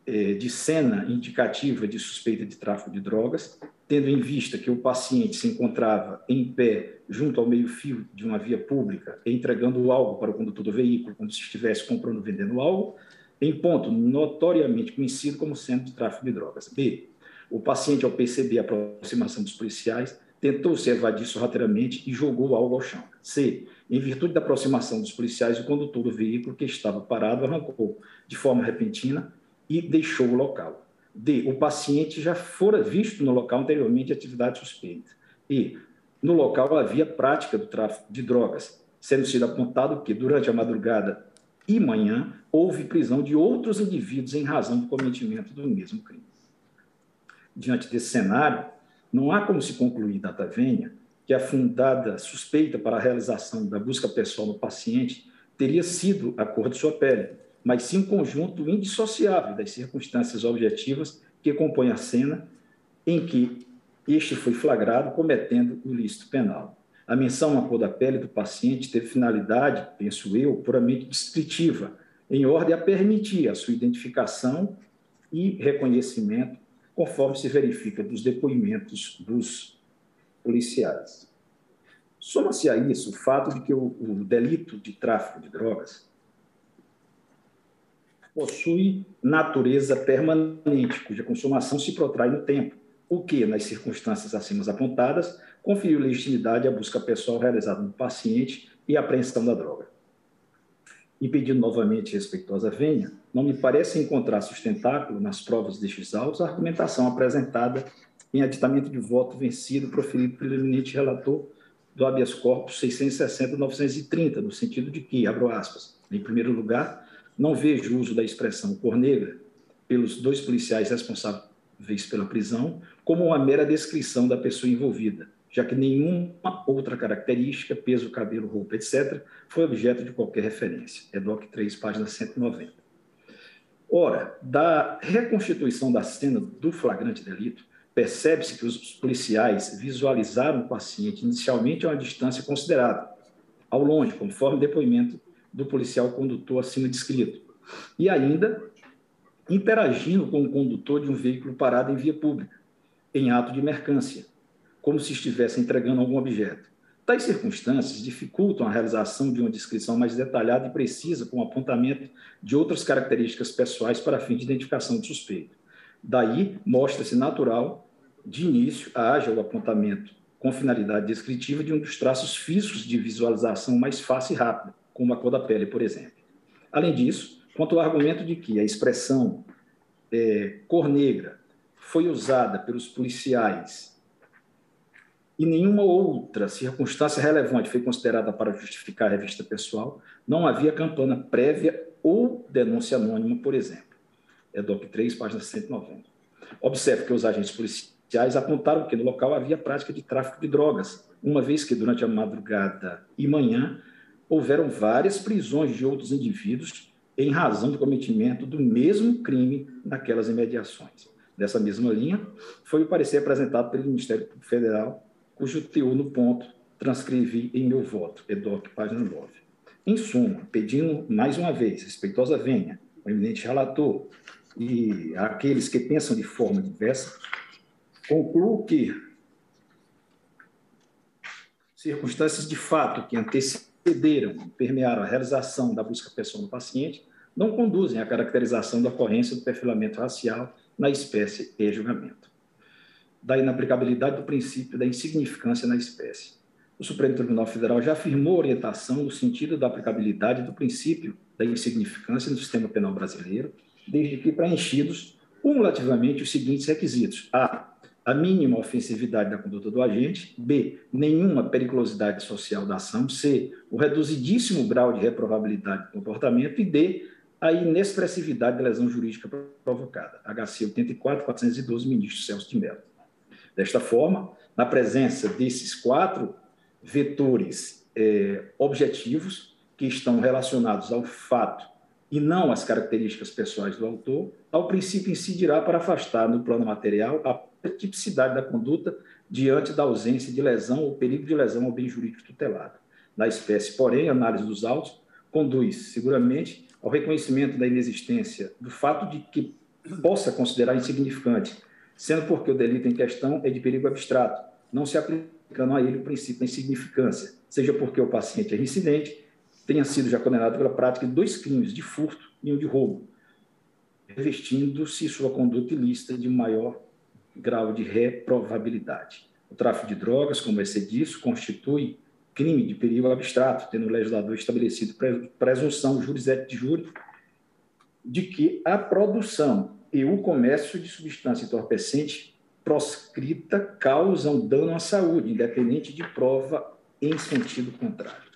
eh, de cena indicativa de suspeita de tráfico de drogas, tendo em vista que o paciente se encontrava em pé junto ao meio-fio de uma via pública, entregando algo para o condutor do veículo, como se estivesse comprando ou vendendo algo, em ponto notoriamente conhecido como centro de tráfico de drogas. B. O paciente, ao perceber a aproximação dos policiais, tentou se evadir sorrateiramente e jogou algo ao chão. C. Em virtude da aproximação dos policiais, o condutor do veículo que estava parado arrancou de forma repentina e deixou o local. D. O paciente já fora visto no local anteriormente de atividade suspeita. E. No local havia prática do tráfico de drogas, sendo sido apontado que, durante a madrugada e manhã, houve prisão de outros indivíduos em razão do cometimento do mesmo crime diante desse cenário, não há como se concluir, data venha, que a fundada suspeita para a realização da busca pessoal no paciente teria sido a cor de sua pele, mas sim um conjunto indissociável das circunstâncias objetivas que compõem a cena em que este foi flagrado cometendo o ilícito penal. A menção à cor da pele do paciente teve finalidade, penso eu, puramente descritiva, em ordem a permitir a sua identificação e reconhecimento conforme se verifica dos depoimentos dos policiais. Soma-se a isso o fato de que o, o delito de tráfico de drogas possui natureza permanente, cuja consumação se protrai no tempo, o que, nas circunstâncias acima apontadas, conferiu legitimidade à busca pessoal realizada no paciente e à apreensão da droga. E pedindo novamente respeitosa venha, não me parece encontrar sustentáculo nas provas destes autos a argumentação apresentada em aditamento de voto vencido proferido pelo eminente relator do habeas corpus 660-930, no sentido de que, abro aspas, em primeiro lugar, não vejo uso da expressão cor negra pelos dois policiais responsáveis pela prisão como uma mera descrição da pessoa envolvida, já que nenhuma outra característica, peso, cabelo, roupa, etc., foi objeto de qualquer referência. É DOC 3, página 190. Ora, da reconstituição da cena do flagrante delito, percebe-se que os policiais visualizaram o paciente inicialmente a uma distância considerável, ao longe, conforme o depoimento do policial condutor acima descrito, e ainda interagindo com o condutor de um veículo parado em via pública, em ato de mercância, como se estivesse entregando algum objeto. Tais circunstâncias dificultam a realização de uma descrição mais detalhada e precisa, com apontamento de outras características pessoais para fim de identificação do suspeito. Daí, mostra-se natural, de início, haja o apontamento com finalidade descritiva de um dos traços físicos de visualização mais fácil e rápida, como a cor da pele, por exemplo. Além disso, quanto ao argumento de que a expressão é, cor negra foi usada pelos policiais e nenhuma outra circunstância relevante foi considerada para justificar a revista pessoal, não havia campanha prévia ou denúncia anônima, por exemplo. É DOC 3, página 190. Observe que os agentes policiais apontaram que no local havia prática de tráfico de drogas, uma vez que durante a madrugada e manhã houveram várias prisões de outros indivíduos em razão do cometimento do mesmo crime naquelas imediações. Dessa mesma linha, foi o parecer apresentado pelo Ministério Público Federal, cujo teor no ponto transcrevi em meu voto, EDOC, página 9. Em suma, pedindo mais uma vez, respeitosa venha, o eminente relator e aqueles que pensam de forma diversa, concluo que circunstâncias de fato que antecederam e permearam a realização da busca pessoal do paciente não conduzem à caracterização da ocorrência do perfilamento racial na espécie e julgamento. Da inaplicabilidade do princípio da insignificância na espécie. O Supremo Tribunal Federal já afirmou orientação no sentido da aplicabilidade do princípio da insignificância no sistema penal brasileiro, desde que preenchidos cumulativamente os seguintes requisitos: A. A mínima ofensividade da conduta do agente. B. Nenhuma periculosidade social da ação. C. O reduzidíssimo grau de reprovabilidade do comportamento. E D a inexpressividade da lesão jurídica provocada. HC 84, 412, ministro Celso de Mello. Desta forma, na presença desses quatro vetores é, objetivos, que estão relacionados ao fato e não às características pessoais do autor, ao princípio incidirá para afastar no plano material a tipicidade da conduta diante da ausência de lesão ou perigo de lesão ao bem jurídico tutelado. Na espécie, porém, a análise dos autos conduz, seguramente, ao reconhecimento da inexistência do fato de que possa considerar insignificante, sendo porque o delito em questão é de perigo abstrato, não se aplicando a ele o princípio da insignificância, seja porque o paciente é reincidente, tenha sido já condenado pela prática de dois crimes, de furto e um de roubo, revestindo-se sua conduta ilícita de maior grau de reprovabilidade. O tráfico de drogas, como ser disso, constitui crime de perigo abstrato, tendo o legislador estabelecido presunção juris et jure de que a produção e o comércio de substância entorpecente proscrita causam dano à saúde, independente de prova em sentido contrário.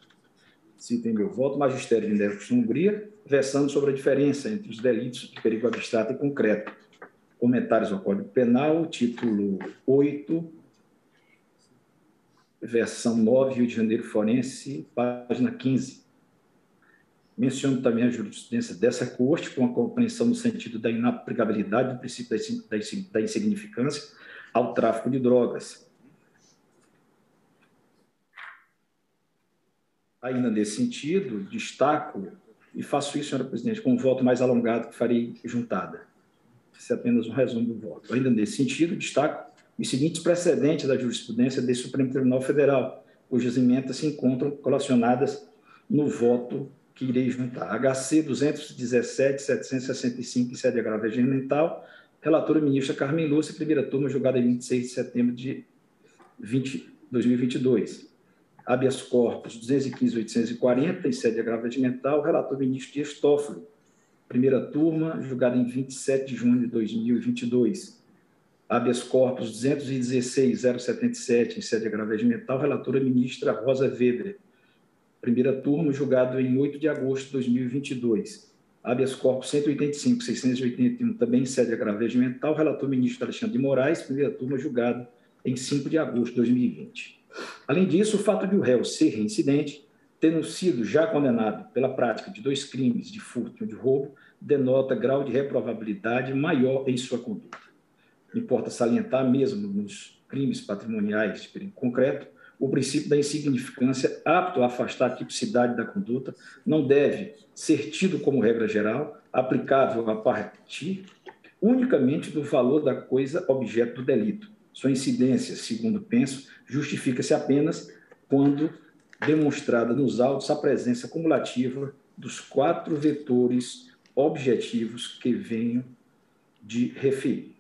Citem meu voto, Magistério de Neves Hungria, versando sobre a diferença entre os delitos de perigo abstrato e concreto. Comentários ao Código Penal, título 8, versão 9, Rio de Janeiro Forense, página 15. Menciono também a jurisprudência dessa corte, com a compreensão no sentido da inaplicabilidade do princípio da insignificância ao tráfico de drogas. Ainda nesse sentido, destaco, e faço isso, senhora presidente, com um voto mais alongado que farei juntada. Esse é apenas um resumo do voto. Ainda nesse sentido, destaco os seguintes precedentes da jurisprudência do Supremo Tribunal Federal, cujas emendas se encontram colacionadas no voto que irei juntar. HC 217, 765, em sede agravo regimental, relatora ministra Carmen Lúcia, primeira turma, julgada em 26 de setembro de 20, 2022. Habeas corpus 215, 840, em sede agravo regimental, relator ministro Dias Toffoli, primeira turma, julgada em 27 de junho de 2022 habeas corpus 216.077, em sede agravo regimental, relatora ministra Rosa Weber. Primeira turma, julgado em 8 de agosto de 2022. Habeas corpus 185.681, também em sede agravo regimental, relator ministro Alexandre de Moraes. Primeira turma, julgado em 5 de agosto de 2020. Além disso, o fato de o réu ser reincidente, tendo sido já condenado pela prática de dois crimes de furto e de roubo, denota grau de reprovabilidade maior em sua conduta importa salientar mesmo nos crimes patrimoniais de perigo concreto, o princípio da insignificância, apto a afastar a tipicidade da conduta, não deve ser tido como regra geral, aplicável a partir unicamente do valor da coisa objeto do delito. Sua incidência, segundo penso, justifica-se apenas quando demonstrada nos autos a presença cumulativa dos quatro vetores objetivos que venho de referir.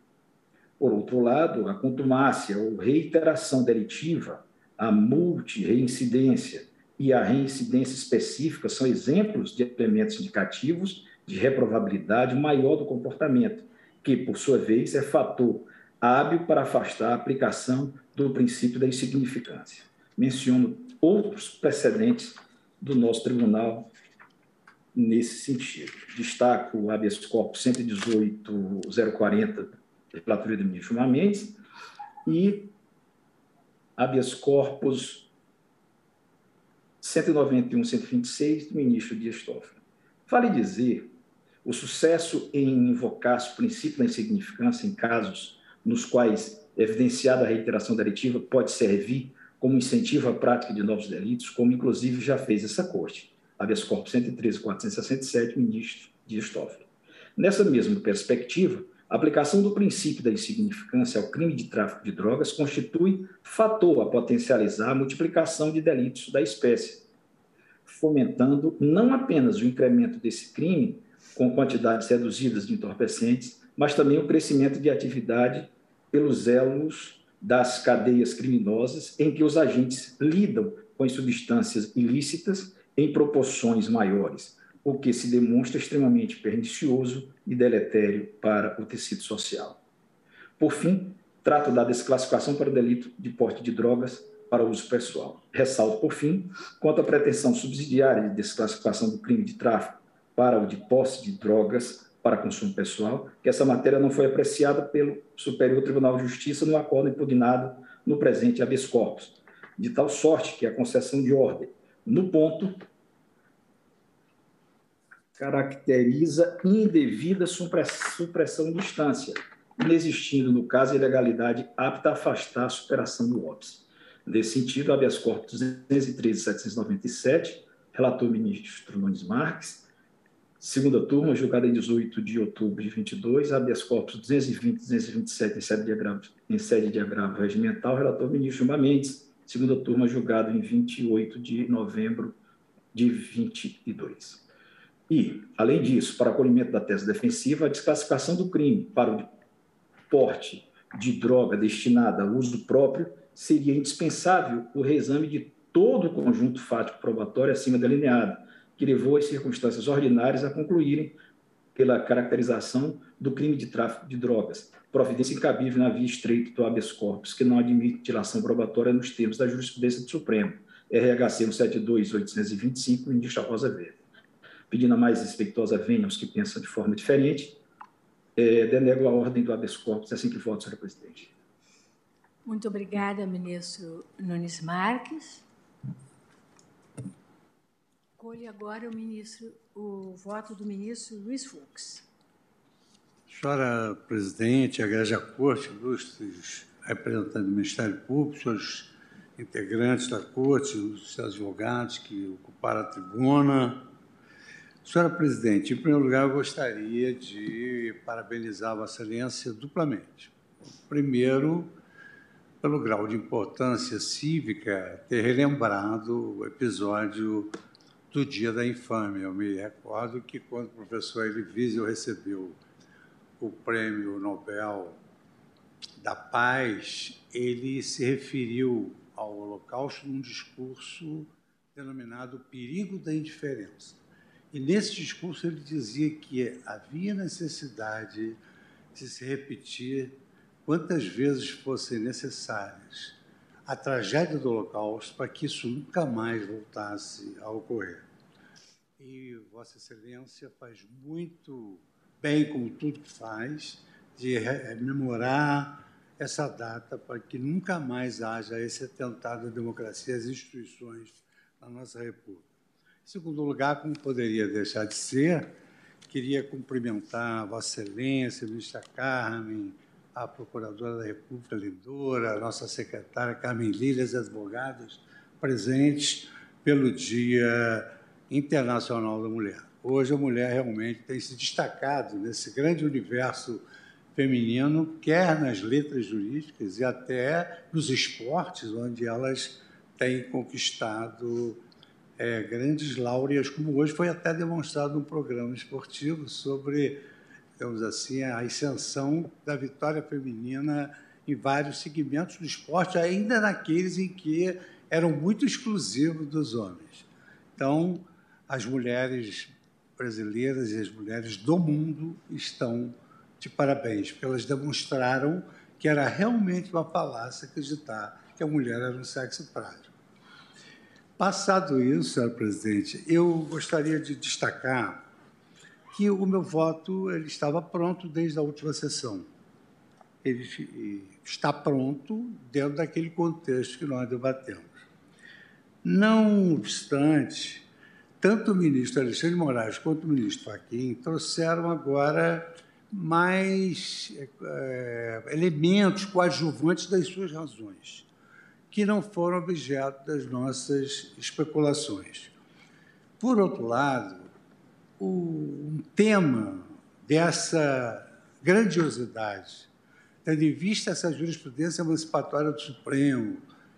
Por outro lado, a contumácia ou reiteração delitiva, a multireincidência e a reincidência específica são exemplos de elementos indicativos de reprovabilidade maior do comportamento, que, por sua vez, é fator hábil para afastar a aplicação do princípio da insignificância. Menciono outros precedentes do nosso tribunal nesse sentido. Destaco o habeas corpus 118.040 relatoria do ministro Mendes, e habeas corpus 191-126 do ministro Dias Toffoli. Vale dizer, o sucesso em invocar o princípio da insignificância em casos nos quais evidenciada a reiteração delitiva pode servir como incentivo à prática de novos delitos, como inclusive já fez essa Corte, habeas corpus 113.467, ministro Dias Toffoli. Nessa mesma perspectiva, a aplicação do princípio da insignificância ao crime de tráfico de drogas constitui fator a potencializar a multiplicação de delitos da espécie, fomentando não apenas o incremento desse crime com quantidades reduzidas de entorpecentes, mas também o crescimento de atividade pelos elos das cadeias criminosas em que os agentes lidam com as substâncias ilícitas em proporções maiores, o que se demonstra extremamente pernicioso e deletério para o tecido social. Por fim, trato da desclassificação para o delito de porte de drogas para uso pessoal. Ressalto, por fim, quanto à pretensão subsidiária de desclassificação do crime de tráfico para o de posse de drogas para consumo pessoal, que essa matéria não foi apreciada pelo Superior Tribunal de Justiça no acordo impugnado no presente habeas corpus, de tal sorte que a concessão de ordem, no ponto, caracteriza indevida supressão de instância, inexistindo, no caso, ilegalidade apta a afastar a superação do óbice. Nesse sentido, habeas corpus 213.797, relator ministro Nunes Marques, Segunda turma, julgada em 18 de outubro de 22, habeas corpus 220 227 em sede de agravo, em sede de agravo regimental, relator ministro Gilmar Mendes. Segunda turma, julgado em 28 de novembro de 22. E, além disso, para acolhimento da tese defensiva, a desclassificação do crime para o porte de droga destinada a uso próprio seria indispensável o reexame de todo o conjunto fático probatório acima delineado, que levou as circunstâncias ordinárias a concluírem pela caracterização do crime de tráfico de drogas, providência incabível na via estreita do habeas corpus, que não admite dilação probatória nos termos da jurisprudência do Supremo, RHC 172-825, ministro Rosa Verde. Pedindo a mais respeitosa venha aos que pensam de forma diferente, é, denego a ordem do habeas corpus, assim que voto, senhora presidente. Muito obrigada, ministro Nunes Marques. Acolho agora o, ministro, o voto do ministro Luiz Fux. Senhora presidente, a Corte, ilustres representantes do Ministério Público, senhores integrantes da Corte, os advogados que ocuparam a tribuna. Senhora presidente, em primeiro lugar, eu gostaria de parabenizar a Vossa Excelência duplamente. Primeiro, pelo grau de importância cívica, ter relembrado o episódio do Dia da Infâmia. Eu me recordo que quando o professor Elie recebeu o prêmio Nobel da Paz, ele se referiu ao Holocausto num discurso denominado Perigo da Indiferença. E nesse discurso ele dizia que havia necessidade de se repetir quantas vezes fossem necessárias a tragédia do Holocausto para que isso nunca mais voltasse a ocorrer e Vossa Excelência faz muito bem, como tudo que faz, de rememorar essa data para que nunca mais haja esse atentado à democracia e às instituições da nossa República. Em segundo lugar, como poderia deixar de ser, queria cumprimentar Vossa Excelência, a ministra Carmen, a Procuradora da República, Lindora, a nossa secretária Carmen Lília, as advogadas presentes pelo Dia Internacional da Mulher. Hoje a mulher realmente tem se destacado nesse grande universo feminino, quer nas letras jurídicas e até nos esportes, onde elas têm conquistado é, grandes laureas, como hoje foi até demonstrado um programa esportivo sobre, digamos assim, a ascensão da vitória feminina em vários segmentos do esporte, ainda naqueles em que eram muito exclusivos dos homens. Então, as mulheres brasileiras e as mulheres do mundo estão de parabéns, porque elas demonstraram que era realmente uma falácia acreditar que a mulher era um sexo frágil. Passado isso, senhor presidente, eu gostaria de destacar que o meu voto ele estava pronto desde a última sessão. ele está pronto dentro daquele contexto que nós debatemos. Não obstante, tanto o ministro Alexandre Moraes quanto o ministro Fachin trouxeram agora mais é, elementos coadjuvantes das suas razões, que não foram objeto das nossas especulações. Por outro lado, o, um tema dessa grandiosidade, tendo em vista essa jurisprudência emancipatória do Supremo,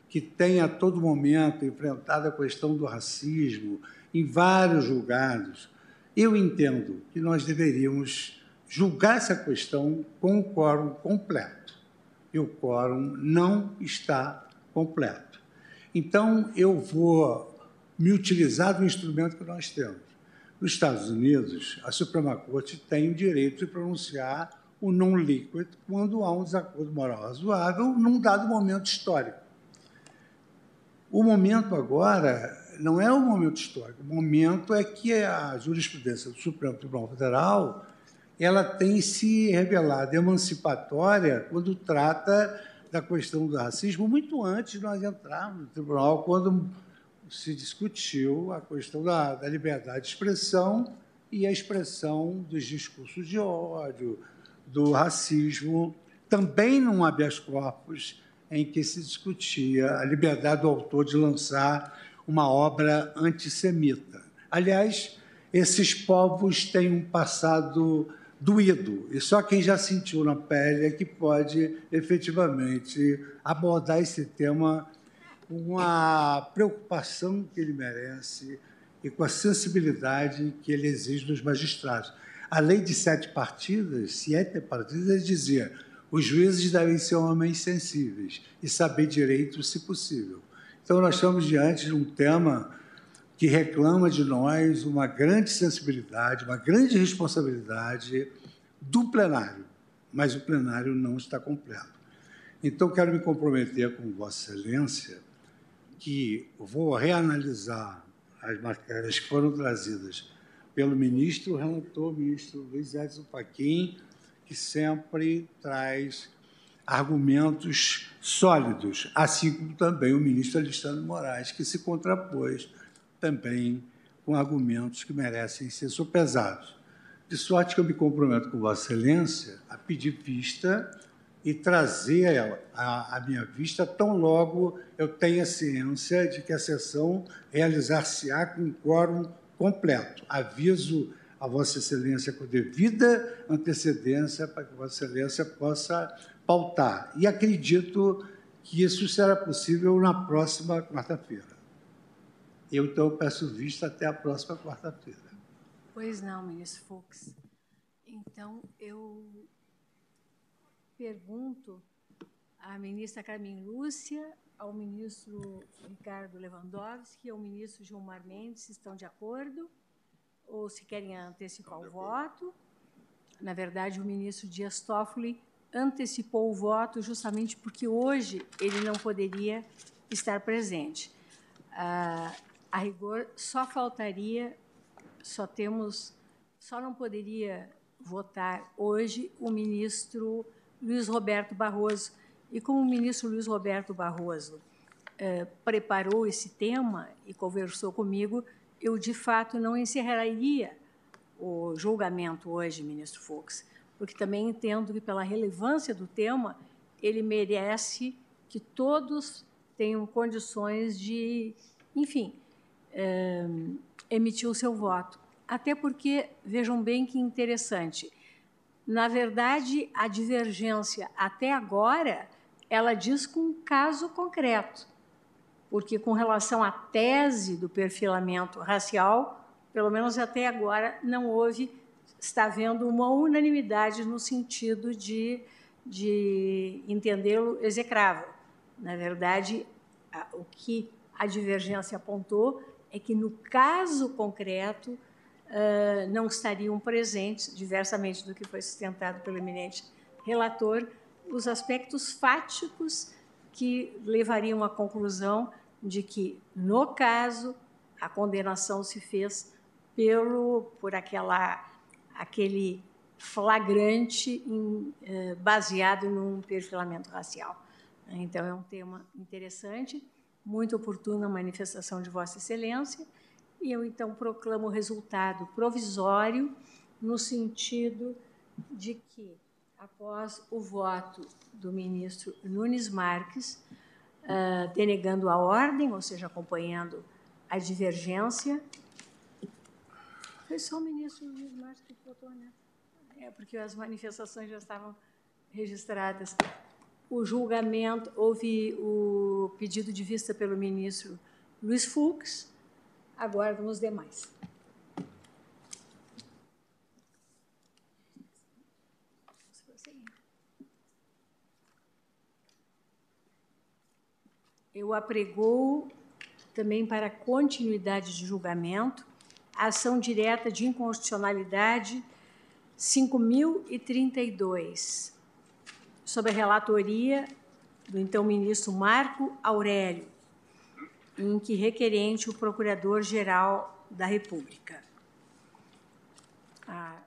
que tem a todo momento enfrentado a questão do racismo em vários julgados, eu entendo que nós deveríamos julgar essa questão com o quórum completo. E o quórum não está completo. Então, eu vou me utilizar do instrumento que nós temos. Nos Estados Unidos, a Suprema Corte tem o direito de pronunciar o non liquid quando há um desacordo moral razoável num dado momento histórico. O momento agora não é o momento histórico, o momento é que a jurisprudência do Supremo Tribunal Federal ela tem se revelado emancipatória quando trata da questão do racismo, muito antes de nós entrarmos no tribunal, quando se discutiu a questão da, da liberdade de expressão e a expressão dos discursos de ódio, do racismo, também num habeas corpus em que se discutia a liberdade do autor de lançar uma obra antissemita. Aliás, esses povos têm um passado doído, e só quem já sentiu na pele é que pode efetivamente abordar esse tema com a preocupação que ele merece e com a sensibilidade que ele exige dos magistrados. A lei de sete partidas, sete partidas, dizia os juízes devem ser homens sensíveis e saber direito, se possível. Então, nós estamos diante de um tema que reclama de nós uma grande sensibilidade, uma grande responsabilidade do plenário, mas o plenário não está completo. Então, quero me comprometer com Vossa Excelência que vou reanalisar as matérias que foram trazidas pelo ministro relator, ministro Luiz Edson Fachin, que sempre traz argumentos sólidos, assim como também o ministro Alexandre Moraes, que se contrapôs também com argumentos que merecem ser sopesados. De sorte que eu me comprometo com Vossa Excelência a pedir vista e trazer a, a minha vista tão logo eu tenha ciência de que a sessão realizar-se-á com quórum completo. Aviso a Vossa Excelência com devida antecedência para que Vossa Excelência possa pautar. E acredito que isso será possível na próxima quarta-feira. Eu, então, peço vista até a próxima quarta-feira. Pois não, ministro Fux. Então, eu pergunto à ministra Carmen Lúcia, ao ministro Ricardo Lewandowski e ao ministro Gilmar Mendes se estão de acordo ou se querem antecipar o voto. Na verdade, o ministro Dias Toffoli antecipou o voto justamente porque hoje ele não poderia estar presente. Ah, a rigor, só faltaria, só temos, só não poderia votar hoje o ministro Luiz Roberto Barroso. E como o ministro Luiz Roberto Barroso eh, preparou esse tema e conversou comigo, eu, de fato, não encerraria o julgamento hoje, ministro Fux, porque também entendo que, pela relevância do tema, ele merece que todos tenham condições de, enfim, eh, emitir o seu voto. Até porque, vejam bem que interessante, na verdade, a divergência até agora, ela diz com um caso concreto, porque com relação à tese do perfilamento racial, pelo menos até agora não houve, está havendo uma unanimidade no sentido de, de entendê-lo execrável. Na verdade, o que a divergência apontou é que no caso concreto não estariam presentes, diversamente do que foi sustentado pelo eminente relator, os aspectos fáticos que levariam à conclusão de que, no caso, a condenação se fez pelo por aquela aquele flagrante em, baseado num perfilamento racial. Então, é um tema interessante, muito oportuna a manifestação de Vossa Excelência, e eu, então, proclamo o resultado provisório no sentido de que, após o voto do ministro Nunes Marques, uh, denegando a ordem, ou seja, acompanhando a divergência. Foi só o ministro Nunes Marques que votou, né? É, porque as manifestações já estavam registradas. O julgamento, houve o pedido de vista pelo ministro Luiz Fux, aguardam os demais. Eu apregou também para continuidade de julgamento ação direta de inconstitucionalidade 5032, sob a relatoria do então ministro Marco Aurélio, em que requerente o Procurador-Geral da República. Há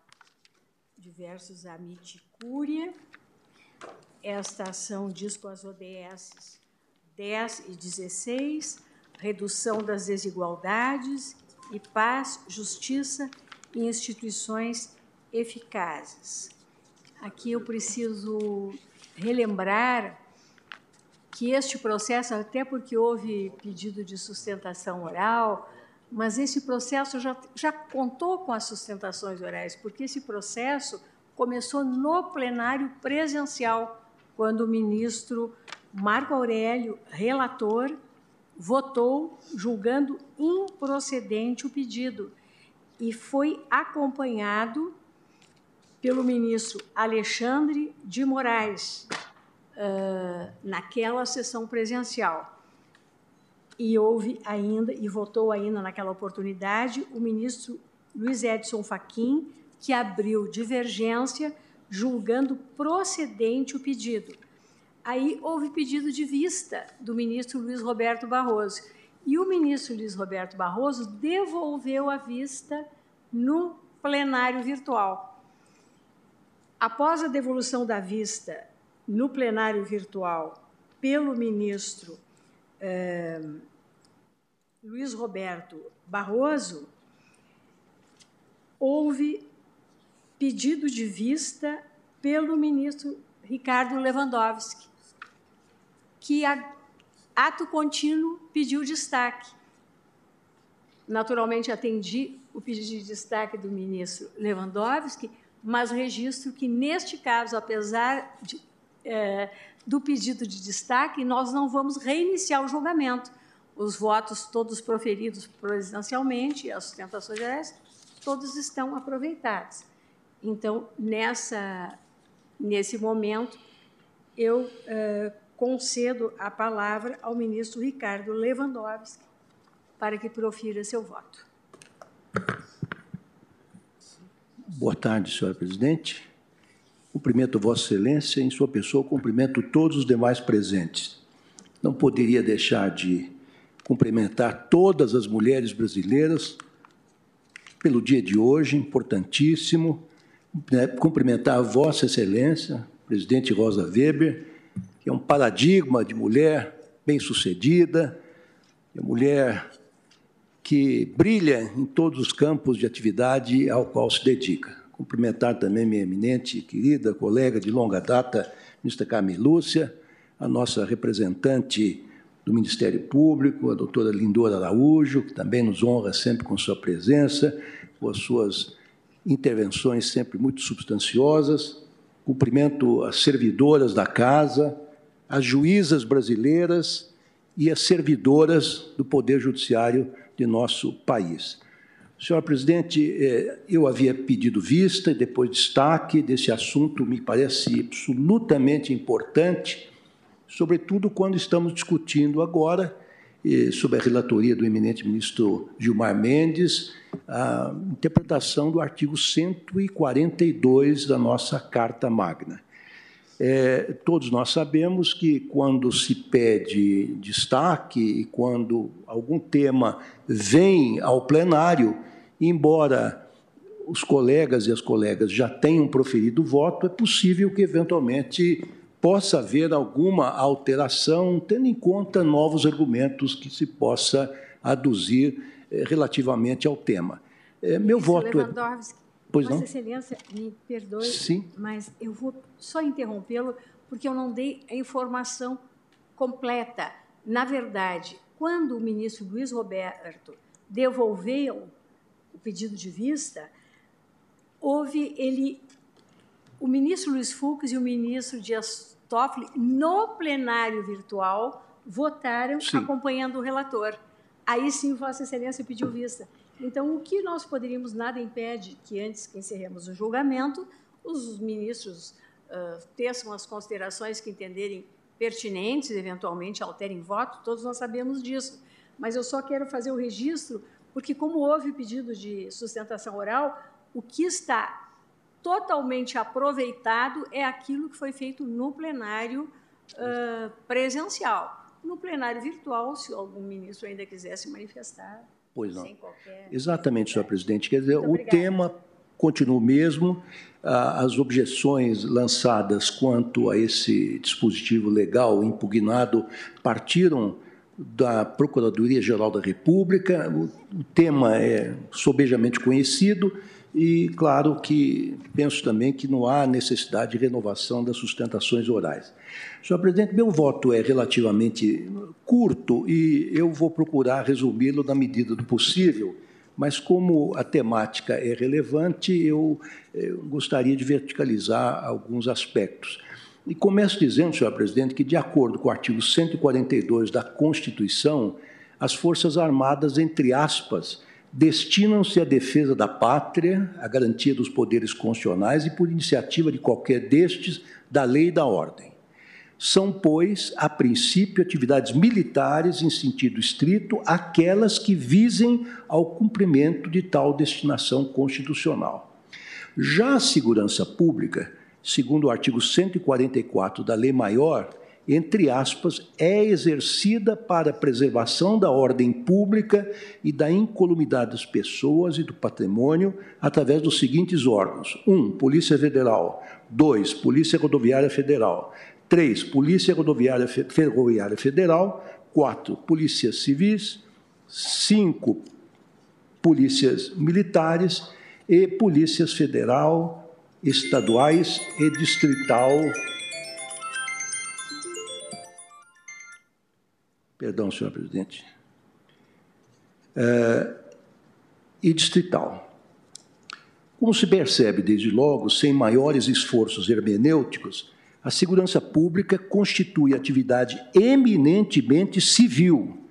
diversos amite cúria. Esta ação diz com as ODSs 10 e 16, redução das desigualdades e paz, justiça e instituições eficazes. Aqui eu preciso relembrar que este processo, até porque houve pedido de sustentação oral, mas esse processo já, já contou com as sustentações orais, porque esse processo começou no plenário presencial, quando o ministro Marco Aurélio, relator, votou julgando improcedente o pedido e foi acompanhado pelo ministro Alexandre de Moraes uh, naquela sessão presencial. E houve ainda, e votou ainda naquela oportunidade, o ministro Luiz Edson Fachin, que abriu divergência, julgando procedente o pedido. Aí houve pedido de vista do ministro Luiz Roberto Barroso. E o ministro Luiz Roberto Barroso devolveu a vista no plenário virtual. Após a devolução da vista no plenário virtual pelo ministro eh, Luiz Roberto Barroso, houve pedido de vista pelo ministro Ricardo Lewandowski que a ato contínuo pediu destaque. Naturalmente, atendi o pedido de destaque do ministro Lewandowski, mas registro que, neste caso, apesar de, é, do pedido de destaque, nós não vamos reiniciar o julgamento. Os votos, todos proferidos presidencialmente, as sustentações gerais, todos estão aproveitados. Então, nessa, nesse momento, eu é, concedo a palavra ao ministro Ricardo Lewandowski para que profira seu voto. Boa tarde, senhora presidente. Cumprimento Vossa Excelência, em sua pessoa, cumprimento todos os demais presentes. Não poderia deixar de cumprimentar todas as mulheres brasileiras pelo dia de hoje, importantíssimo. Né? Cumprimentar Vossa Excelência, presidente Rosa Weber, que é um paradigma de mulher bem-sucedida, de mulher que brilha em todos os campos de atividade ao qual se dedica. Cumprimentar também minha eminente e querida colega de longa data, ministra Carmen Lúcia, a nossa representante do Ministério Público, a doutora Lindora Araújo, que também nos honra sempre com sua presença, com as suas intervenções sempre muito substanciosas. Cumprimento as servidoras da casa, as juízas brasileiras e as servidoras do Poder Judiciário de nosso país. Senhor presidente, é, eu havia pedido vista e depois destaque desse assunto, me parece absolutamente importante, sobretudo quando estamos discutindo agora, sob a relatoria do eminente ministro Gilmar Mendes, a interpretação do artigo 142 da nossa Carta Magna. É, todos nós sabemos que quando se pede destaque e quando algum tema vem ao plenário, embora os colegas e as colegas já tenham proferido voto, é possível que, eventualmente, possa haver alguma alteração, tendo em conta novos argumentos que se possa aduzir eh, relativamente ao tema. Eh, meu Esse voto é... Pois Vossa não? Excelência, me perdoe, Sim. mas eu vou só interrompê-lo, porque eu não dei a informação completa. Na verdade, quando o ministro Luiz Roberto devolveu o pedido de vista, houve ele, o ministro Luiz Fux e o ministro Dias Toffoli, no plenário virtual, votaram Sim. acompanhando o relator. Aí sim, Vossa Excelência pediu vista. Então, o que nós poderíamos, nada impede que antes que encerremos o julgamento, os ministros uh, teçam as considerações que entenderem pertinentes, eventualmente alterem voto, todos nós sabemos disso. Mas eu só quero fazer o registro, porque como houve pedido de sustentação oral, o que está totalmente aproveitado é aquilo que foi feito no plenário uh, presencial. No plenário virtual, se algum ministro ainda quiser se manifestar, Pois não. sem qualquer... Exatamente, senhor presidente. Quer dizer, Muito o obrigada. tema continua o mesmo, ah, as objeções lançadas quanto a esse dispositivo legal impugnado partiram da Procuradoria-Geral da República, o tema é sobejamente conhecido e, claro, que penso também que não há necessidade de renovação das sustentações orais. Senhor presidente, meu voto é relativamente curto e eu vou procurar resumi-lo na medida do possível, mas como a temática é relevante, eu, eu gostaria de verticalizar alguns aspectos. E começo dizendo, senhor presidente, que, de acordo com o artigo 142 da Constituição, as Forças Armadas, entre aspas, destinam-se à defesa da pátria, à garantia dos poderes constitucionais e, por iniciativa de qualquer destes, da lei e da ordem. São, pois, a princípio, atividades militares em sentido estrito, aquelas que visem ao cumprimento de tal destinação constitucional. Já a segurança pública, segundo o artigo 144 da Lei Maior, entre aspas, é exercida para a preservação da ordem pública e da incolumidade das pessoas e do patrimônio através dos seguintes órgãos: 1. Um, Polícia Federal. 2. Polícia Rodoviária Federal. 3. Polícia Rodoviária Ferroviária Federal. 4. Polícias Civis. 5. Polícias Militares e Polícias Federal, Estaduais e Distrital. Perdão, senhor presidente. É, e distrital. Como se percebe desde logo, sem maiores esforços hermenêuticos, a segurança pública constitui atividade eminentemente civil,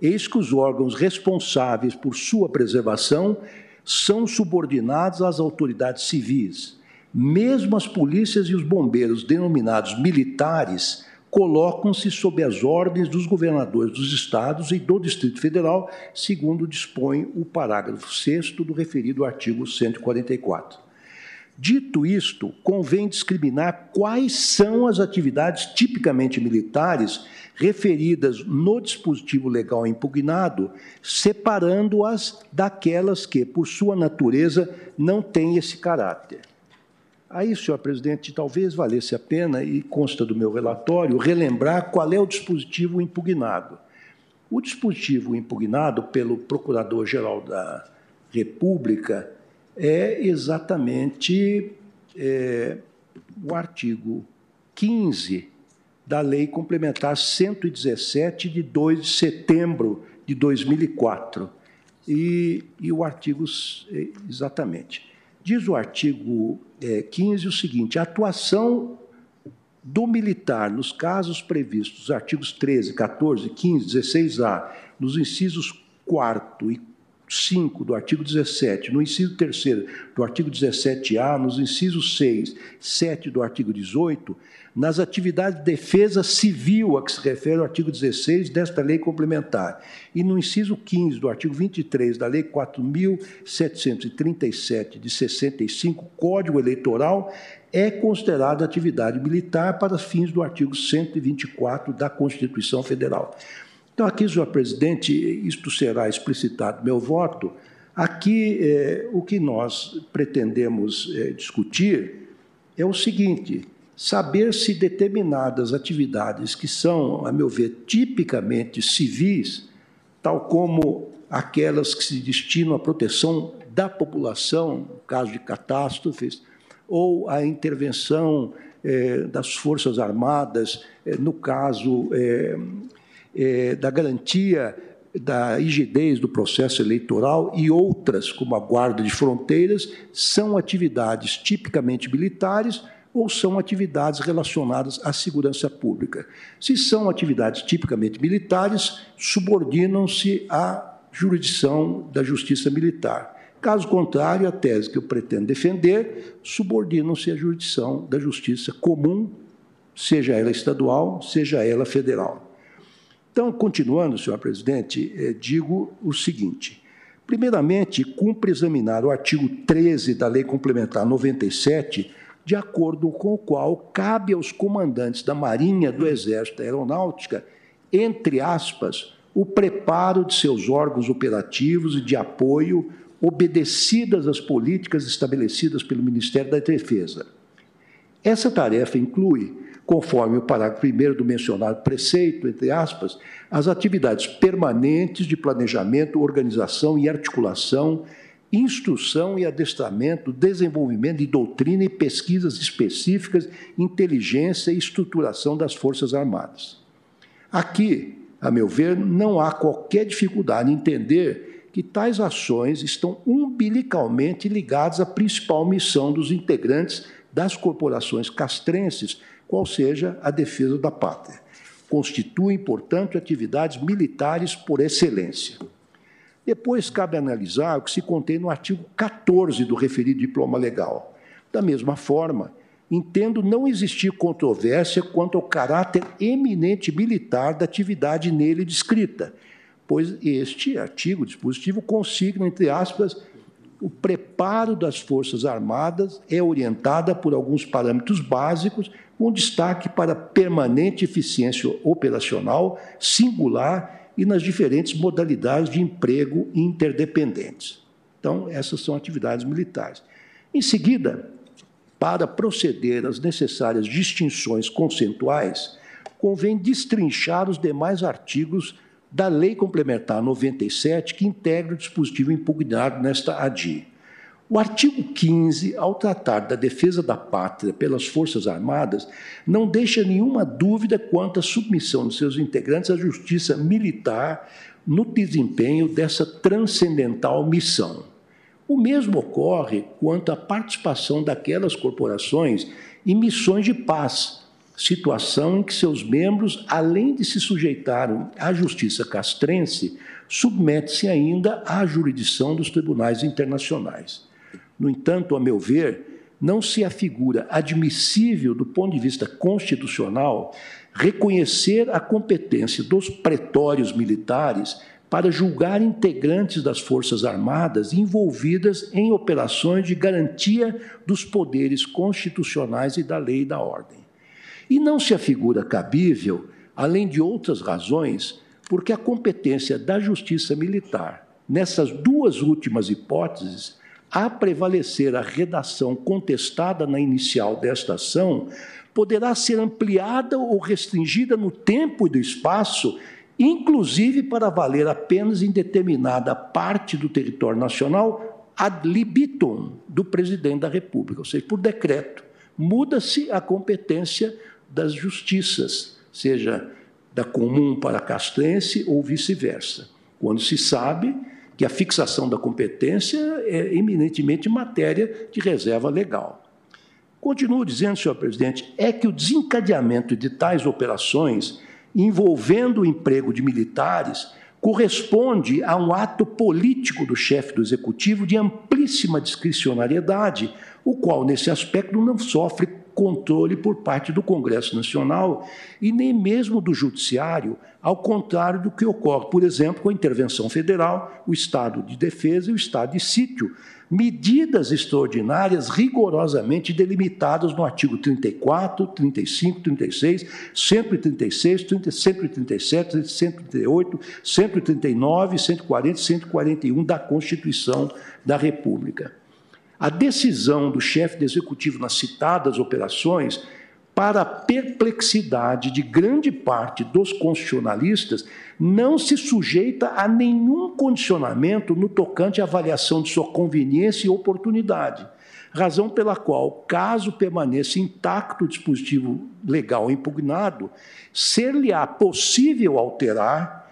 eis que os órgãos responsáveis por sua preservação são subordinados às autoridades civis. Mesmo as polícias e os bombeiros denominados militares colocam-se sob as ordens dos governadores dos estados e do Distrito Federal, segundo dispõe o parágrafo 6 do referido artigo 144. Dito isto, convém discriminar quais são as atividades tipicamente militares referidas no dispositivo legal impugnado, separando-as daquelas que, por sua natureza, não têm esse caráter. Aí, senhor presidente, talvez valesse a pena, e consta do meu relatório, relembrar qual é o dispositivo impugnado. O dispositivo impugnado pelo Procurador-Geral da República é exatamente é, o artigo 15 da Lei Complementar 117, de 2 de setembro de 2004. E, e o artigo, exatamente. Diz o artigo é, 15 o seguinte: a atuação do militar nos casos previstos artigos 13, 14, 15, 16A, nos incisos 4 e 5 do artigo 17, no inciso 3 do artigo 17A, nos incisos 6, 7 do artigo 18, nas atividades de defesa civil a que se refere o artigo 16 desta lei complementar, e no inciso 15 do artigo 23 da lei 4737 de 65, Código Eleitoral, é considerada atividade militar para fins do artigo 124 da Constituição Federal. Então, aqui, senhor presidente, isto será explicitado meu voto. Aqui, é, o que nós pretendemos é, discutir é o seguinte: saber se determinadas atividades que são, a meu ver, tipicamente civis, tal como aquelas que se destinam à proteção da população, no caso de catástrofes, ou a intervenção é, das Forças Armadas, no caso é, da garantia da rigidez do processo eleitoral e outras, como a guarda de fronteiras, são atividades tipicamente militares ou são atividades relacionadas à segurança pública. Se são atividades tipicamente militares, subordinam-se à jurisdição da justiça militar. Caso contrário, a tese que eu pretendo defender subordinam-se à jurisdição da justiça comum, seja ela estadual, seja ela federal. Então, continuando, senhor presidente, eh, digo o seguinte: primeiramente, cumpre examinar o artigo 13 da Lei Complementar 97, de acordo com o qual cabe aos comandantes da Marinha, do Exército e Aeronáutica, entre aspas, o preparo de seus órgãos operativos e de apoio obedecidas as políticas estabelecidas pelo Ministério da Defesa. Essa tarefa inclui conforme o parágrafo 1 do mencionado preceito, entre aspas, as atividades permanentes de planejamento, organização e articulação, instrução e adestramento, desenvolvimento de doutrina e pesquisas específicas, inteligência e estruturação das Forças Armadas. Aqui, a meu ver, não há qualquer dificuldade em entender que tais ações estão umbilicalmente ligadas à principal missão dos integrantes das corporações castrenses qual seja a defesa da pátria. Constituem, portanto, atividades militares por excelência. Depois, cabe analisar o que se contém no artigo 14 do referido diploma legal. Da mesma forma, entendo não existir controvérsia quanto ao caráter eminente militar da atividade nele descrita, pois este artigo dispositivo consigna, entre aspas, o preparo das Forças Armadas é orientada por alguns parâmetros básicos com destaque para permanente eficiência operacional, singular e nas diferentes modalidades de emprego interdependentes. Então, essas são atividades militares. Em seguida, para proceder às necessárias distinções conceituais, convém destrinchar os demais artigos da Lei Complementar 97, que integra o dispositivo impugnado nesta ADI. O artigo 15, ao tratar da defesa da pátria pelas Forças Armadas, não deixa nenhuma dúvida quanto à submissão de seus integrantes à justiça militar no desempenho dessa transcendental missão. O mesmo ocorre quanto à participação daquelas corporações em missões de paz, situação em que seus membros, além de se sujeitarem à justiça castrense, submetem-se ainda à jurisdição dos tribunais internacionais. No entanto, a meu ver, não se afigura admissível, do ponto de vista constitucional, reconhecer a competência dos pretórios militares para julgar integrantes das Forças Armadas envolvidas em operações de garantia dos poderes constitucionais e da lei e da ordem. E não se afigura cabível, além de outras razões, porque a competência da Justiça Militar, nessas duas últimas hipóteses, a prevalecer a redação contestada na inicial desta ação, poderá ser ampliada ou restringida no tempo e do espaço, inclusive para valer apenas em determinada parte do território nacional ad libitum do presidente da República, ou seja, por decreto. Muda-se a competência das justiças, seja da comum para a castrense ou vice-versa, quando se sabe que a fixação da competência é eminentemente matéria de reserva legal. Continuo dizendo, senhor presidente, é que o desencadeamento de tais operações envolvendo o emprego de militares corresponde a um ato político do chefe do executivo de amplíssima discricionariedade, o qual, nesse aspecto, não sofre controle por parte do Congresso Nacional e nem mesmo do Judiciário, ao contrário do que ocorre, por exemplo, com a intervenção federal, o estado de defesa e o estado de sítio, medidas extraordinárias rigorosamente delimitadas no artigo 34, 35, 36, 136, 137, 138, 139, 140 e 141 da Constituição da República. A decisão do chefe do executivo nas citadas operações, para a perplexidade de grande parte dos constitucionalistas, não se sujeita a nenhum condicionamento no tocante à avaliação de sua conveniência e oportunidade, razão pela qual, caso permaneça intacto o dispositivo legal impugnado, ser-lhe-á possível alterar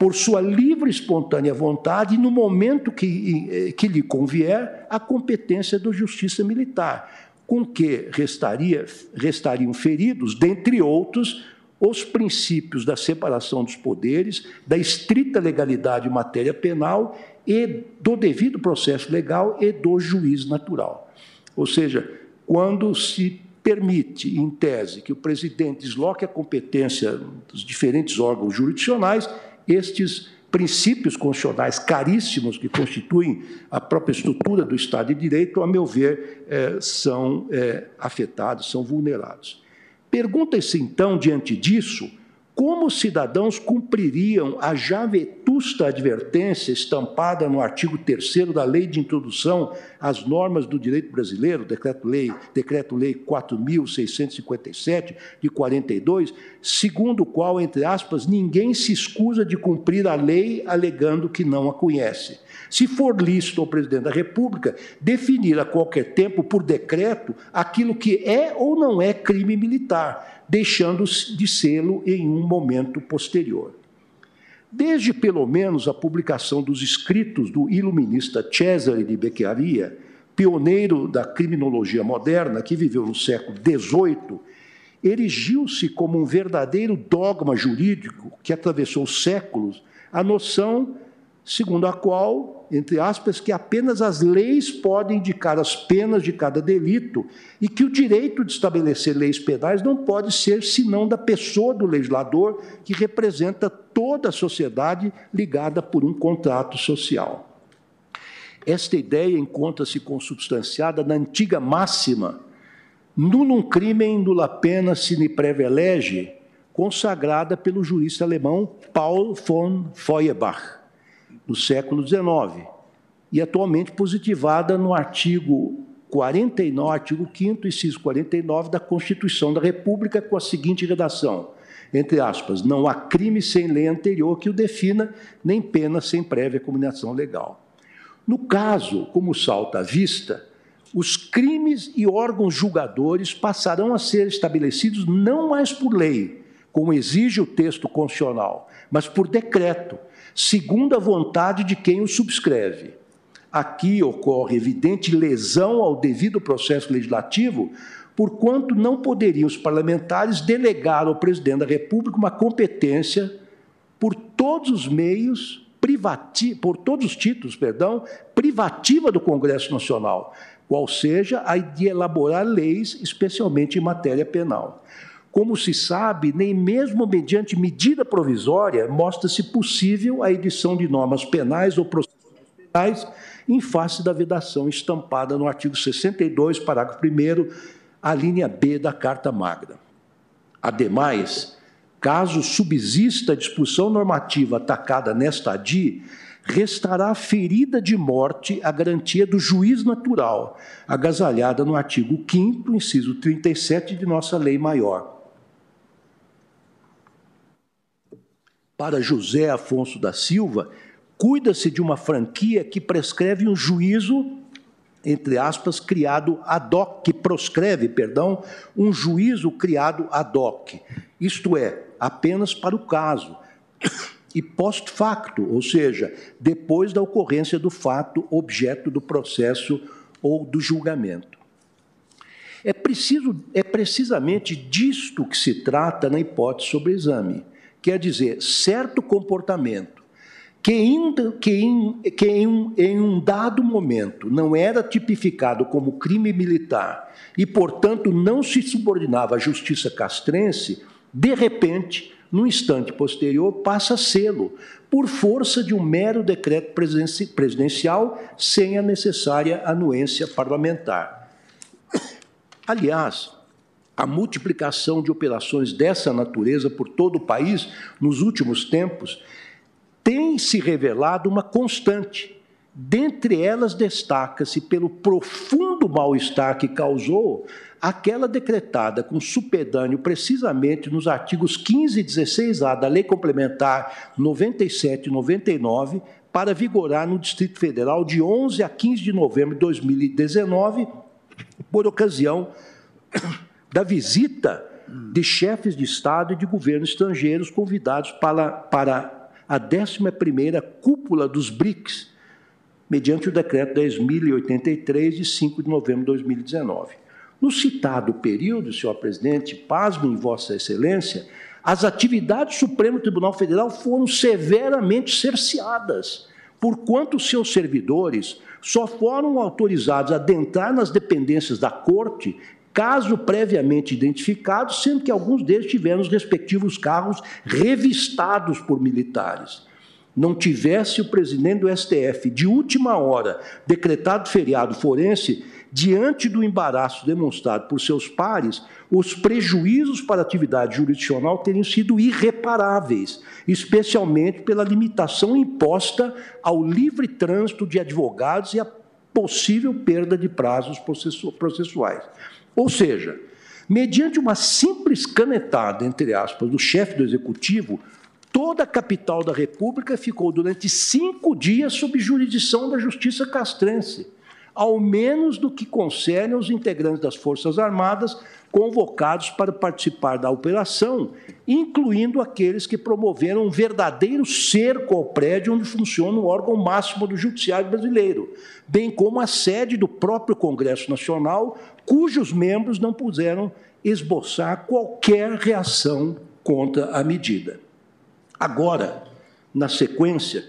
por sua livre e espontânea vontade, no momento que, eh, que lhe convier, a competência da justiça militar, com que restaria, restariam feridos, dentre outros, os princípios da separação dos poderes, da estrita legalidade em matéria penal e do devido processo legal e do juiz natural. Ou seja, quando se permite, em tese, que o presidente desloque a competência dos diferentes órgãos jurisdicionais, estes princípios constitucionais caríssimos que constituem a própria estrutura do Estado de Direito, a meu ver, é, são é, afetados, são vulnerados. Pergunta-se, então, diante disso, como os cidadãos cumpririam a já vetusta advertência estampada no artigo 3 da Lei de Introdução às Normas do Direito Brasileiro, Decreto-Lei Decreto -lei 4.657, de 42, segundo o qual, entre aspas, ninguém se escusa de cumprir a lei alegando que não a conhece. Se for lícito ao presidente da República definir a qualquer tempo, por decreto, aquilo que é ou não é crime militar deixando de sê-lo em um momento posterior. Desde pelo menos a publicação dos escritos do iluminista Cesare di Beccaria, pioneiro da criminologia moderna, que viveu no século XVIII, erigiu-se como um verdadeiro dogma jurídico que atravessou séculos a noção segundo a qual, entre aspas, que apenas as leis podem indicar as penas de cada delito e que o direito de estabelecer leis penais não pode ser senão da pessoa do legislador que representa toda a sociedade ligada por um contrato social. Esta ideia encontra-se consubstanciada na antiga máxima nullum crimen nulla pena sine prevelege, consagrada pelo jurista alemão Paul von Feuerbach no século XIX, e atualmente positivada no artigo 49, artigo 5 inciso 49 da Constituição da República, com a seguinte redação, entre aspas, não há crime sem lei anterior que o defina, nem pena sem prévia combinação legal. No caso, como salta à vista, os crimes e órgãos julgadores passarão a ser estabelecidos não mais por lei, como exige o texto constitucional, mas por decreto, segundo a vontade de quem o subscreve. Aqui ocorre evidente lesão ao devido processo legislativo, porquanto não poderiam os parlamentares delegar ao presidente da República uma competência por todos os meios privati por todos os títulos, perdão, privativa do Congresso Nacional, qual seja a de elaborar leis, especialmente em matéria penal. Como se sabe, nem mesmo mediante medida provisória mostra-se possível a edição de normas penais ou processuais penais em face da vedação estampada no artigo 62, parágrafo 1, a linha B da Carta Magna. Ademais, caso subsista a disposição normativa atacada nesta ADI, restará ferida de morte a garantia do juiz natural, agasalhada no artigo 5 inciso 37 de nossa lei maior. Para José Afonso da Silva, cuida-se de uma franquia que prescreve um juízo, entre aspas, criado ad hoc, que proscreve, perdão, um juízo criado ad hoc, isto é, apenas para o caso, e post facto, ou seja, depois da ocorrência do fato objeto do processo ou do julgamento. É, preciso, é precisamente disto que se trata na hipótese sobre exame. Quer dizer, certo comportamento que, em, que, que em, um, em um dado momento não era tipificado como crime militar e, portanto, não se subordinava à justiça castrense, de repente, no instante posterior, passa a sê-lo, por força de um mero decreto presidencial sem a necessária anuência parlamentar. Aliás, a multiplicação de operações dessa natureza por todo o país nos últimos tempos tem se revelado uma constante. Dentre elas, destaca-se pelo profundo mal-estar que causou aquela decretada com supedâneo precisamente nos artigos 15 e 16A da Lei Complementar 97 e 99, para vigorar no Distrito Federal de 11 a 15 de novembro de 2019, por ocasião da visita de chefes de Estado e de governo estrangeiros convidados para, para a 11ª cúpula dos BRICS, mediante o decreto 10.083, de 5 de novembro de 2019. No citado período, senhor presidente, pasmem vossa excelência, as atividades do Supremo Tribunal Federal foram severamente cerceadas, porquanto seus servidores só foram autorizados a adentrar nas dependências da Corte caso previamente identificado, sendo que alguns deles tiveram os respectivos carros revistados por militares. Não tivesse o presidente do STF, de última hora, decretado feriado forense, diante do embaraço demonstrado por seus pares, os prejuízos para a atividade jurisdicional teriam sido irreparáveis, especialmente pela limitação imposta ao livre trânsito de advogados e a possível perda de prazos processuais. Ou seja, mediante uma simples canetada, entre aspas, do chefe do executivo, toda a capital da República ficou durante cinco dias sob jurisdição da justiça castrense, ao menos do que concerne aos integrantes das Forças Armadas convocados para participar da operação, incluindo aqueles que promoveram um verdadeiro cerco ao prédio onde funciona o órgão máximo do Judiciário brasileiro, bem como a sede do próprio Congresso Nacional, cujos membros não puderam esboçar qualquer reação contra a medida. Agora, na sequência,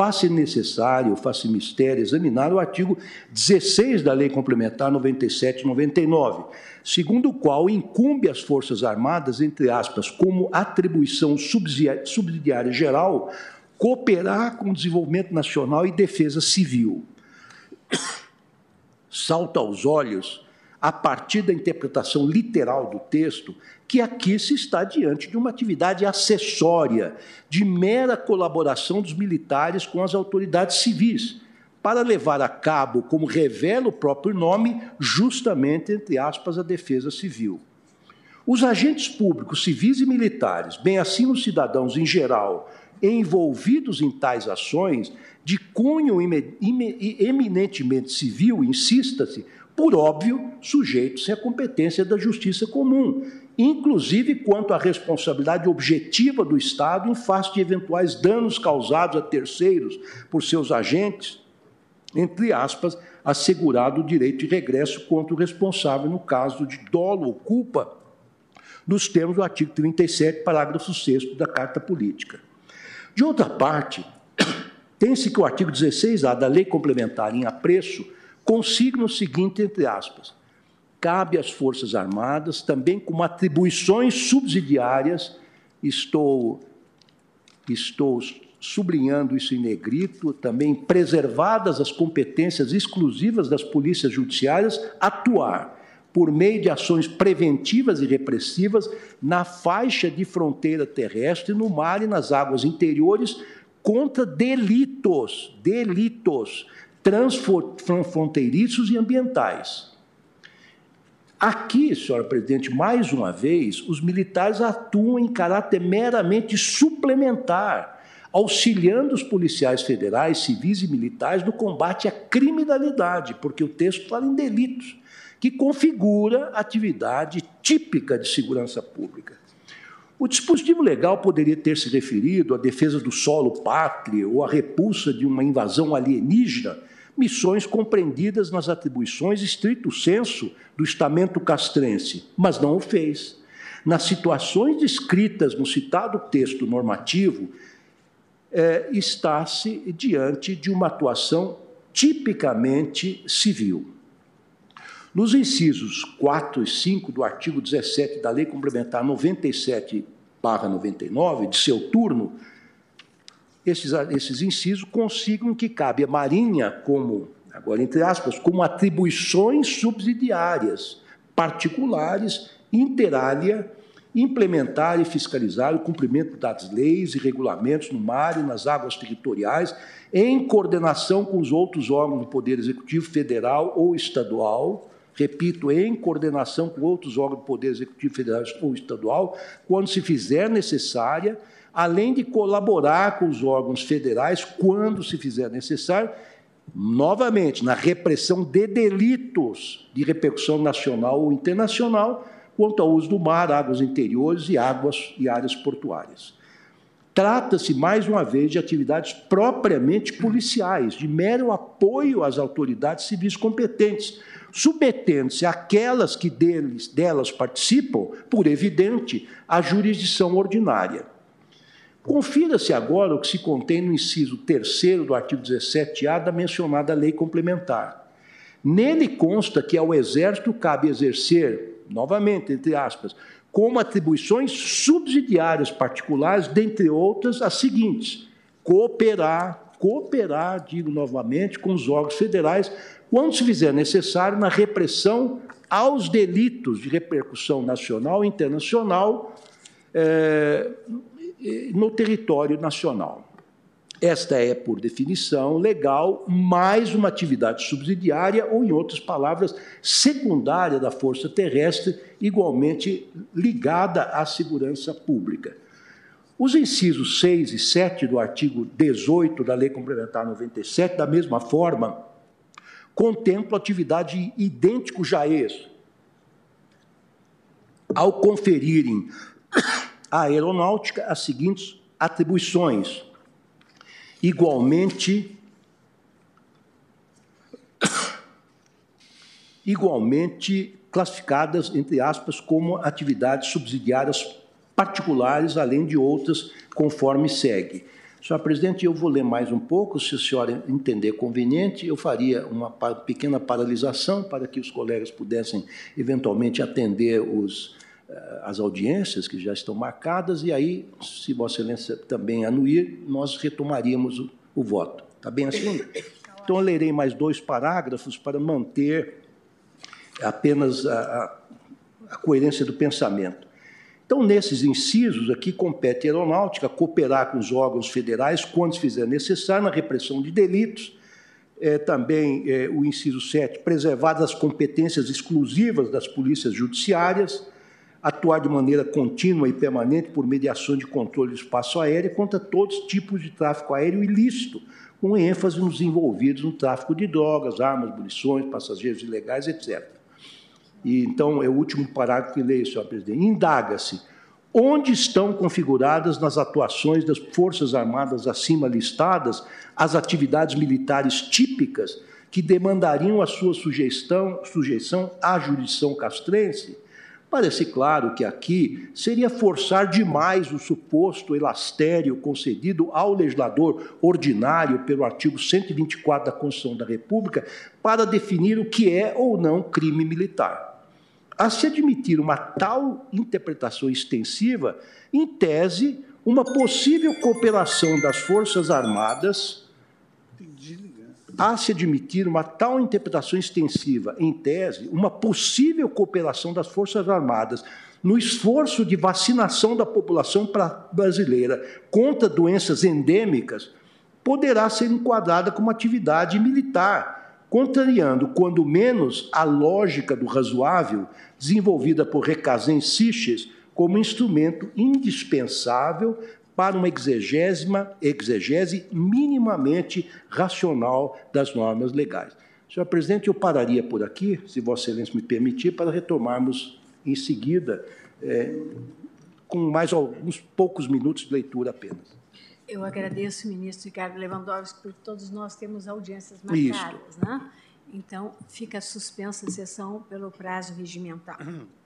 faz-se necessário, faz-se mistério examinar o artigo 16 da Lei Complementar 97 99, segundo o qual incumbe às Forças Armadas, entre aspas, como atribuição subsidiária geral, cooperar com o desenvolvimento nacional e defesa civil. Salta aos olhos, a partir da interpretação literal do texto, que aqui se está diante de uma atividade acessória, de mera colaboração dos militares com as autoridades civis, para levar a cabo, como revela o próprio nome, justamente, entre aspas, a defesa civil. Os agentes públicos, civis e militares, bem assim os cidadãos em geral, envolvidos em tais ações, de cunho eminentemente civil, insista-se, por óbvio, sujeitos à competência da justiça comum, inclusive quanto à responsabilidade objetiva do Estado em face de eventuais danos causados a terceiros por seus agentes, entre aspas, assegurado o direito de regresso contra o responsável no caso de dolo ou culpa, nos termos do artigo 37, parágrafo 6 da Carta Política. De outra parte, tem-se que o artigo 16A da Lei Complementar em apreço consigna o seguinte, entre aspas, cabe às Forças Armadas, também com atribuições subsidiárias, estou, estou sublinhando isso em negrito, também preservadas as competências exclusivas das polícias judiciárias, atuar por meio de ações preventivas e repressivas na faixa de fronteira terrestre, no mar e nas águas interiores, contra delitos, delitos transfronteiriços e ambientais. Aqui, senhora presidente, mais uma vez, os militares atuam em caráter meramente suplementar auxiliando os policiais federais, civis e militares no combate à criminalidade, porque o texto fala em delitos, que configura atividade típica de segurança pública. O dispositivo legal poderia ter se referido à defesa do solo pátrio ou à repulsa de uma invasão alienígena, missões compreendidas nas atribuições estrito senso do estamento castrense, mas não o fez. Nas situações descritas no citado texto normativo, é, está-se diante de uma atuação tipicamente civil. Nos incisos 4 e 5 do artigo 17 da Lei Complementar 97-99, de seu turno, esses, esses incisos consigam que cabe à Marinha como, agora entre aspas, como atribuições subsidiárias, particulares, interalia, implementar e fiscalizar o cumprimento das leis e regulamentos no mar e nas águas territoriais, em coordenação com os outros órgãos do Poder Executivo Federal ou Estadual, repito, em coordenação com outros órgãos do Poder Executivo Federal ou Estadual, quando se fizer necessária, além de colaborar com os órgãos federais, quando se fizer necessário, novamente, na repressão de delitos de repercussão nacional ou internacional, quanto ao uso do mar, águas interiores e águas e áreas portuárias. Trata-se, mais uma vez, de atividades propriamente policiais, de mero apoio às autoridades civis competentes, submetendo-se aquelas que deles, delas participam, por evidente, à jurisdição ordinária. Confira-se agora o que se contém no inciso 3 do artigo 17-A da mencionada lei complementar. Nele consta que ao Exército cabe exercer, novamente, entre aspas, como atribuições subsidiárias particulares, dentre outras, as seguintes: cooperar, cooperar, digo novamente, com os órgãos federais quando se fizer necessário, na repressão aos delitos de repercussão nacional e internacional é, no território nacional. Esta é, por definição legal, mais uma atividade subsidiária, ou, em outras palavras, secundária da força terrestre, igualmente ligada à segurança pública. Os incisos 6 e 7 do artigo 18 da Lei Complementar 97, da mesma forma, contempla atividade idêntico já a esse. Ao conferirem à aeronáutica as seguintes atribuições, igualmente igualmente classificadas entre aspas como atividades subsidiárias particulares, além de outras, conforme segue. Senhora presidente, eu vou ler mais um pouco, se a senhora entender conveniente, eu faria uma pequena paralisação para que os colegas pudessem eventualmente atender os, as audiências que já estão marcadas, e aí, se Vossa Excelência também anuir, nós retomaríamos o, o voto. Está bem assim? Então, eu lerei mais dois parágrafos para manter apenas a, a, a coerência do pensamento. Então, nesses incisos aqui, compete à aeronáutica cooperar com os órgãos federais quando se fizer necessário na repressão de delitos. É, também é, o inciso 7, preservar as competências exclusivas das polícias judiciárias, atuar de maneira contínua e permanente por mediação de controle do espaço aéreo contra todos os tipos de tráfico aéreo ilícito, com ênfase nos envolvidos no tráfico de drogas, armas, munições, passageiros ilegais, etc. E, então, é o último parágrafo que leio, senhor presidente. Indaga-se onde estão configuradas nas atuações das Forças Armadas acima listadas as atividades militares típicas que demandariam a sua sugestão, sujeição à jurisdição castrense? Parece claro que aqui seria forçar demais o suposto elastério concedido ao legislador ordinário pelo artigo 124 da Constituição da República para definir o que é ou não crime militar. A se admitir uma tal interpretação extensiva, em tese, uma possível cooperação das Forças Armadas, a se admitir uma tal interpretação extensiva, em tese, uma possível cooperação das Forças Armadas no esforço de vacinação da população brasileira contra doenças endêmicas, poderá ser enquadrada como atividade militar contrariando, quando menos, a lógica do razoável desenvolvida por Recazem Siches como instrumento indispensável para uma exegésima, exegese minimamente racional das normas legais. Senhor presidente, eu pararia por aqui, se Vossa Excelência me permitir, para retomarmos em seguida, é, com mais alguns poucos minutos de leitura apenas. Eu agradeço, ministro Ricardo Lewandowski, porque todos nós temos audiências marcadas, né? Então, fica suspensa a sessão pelo prazo regimental.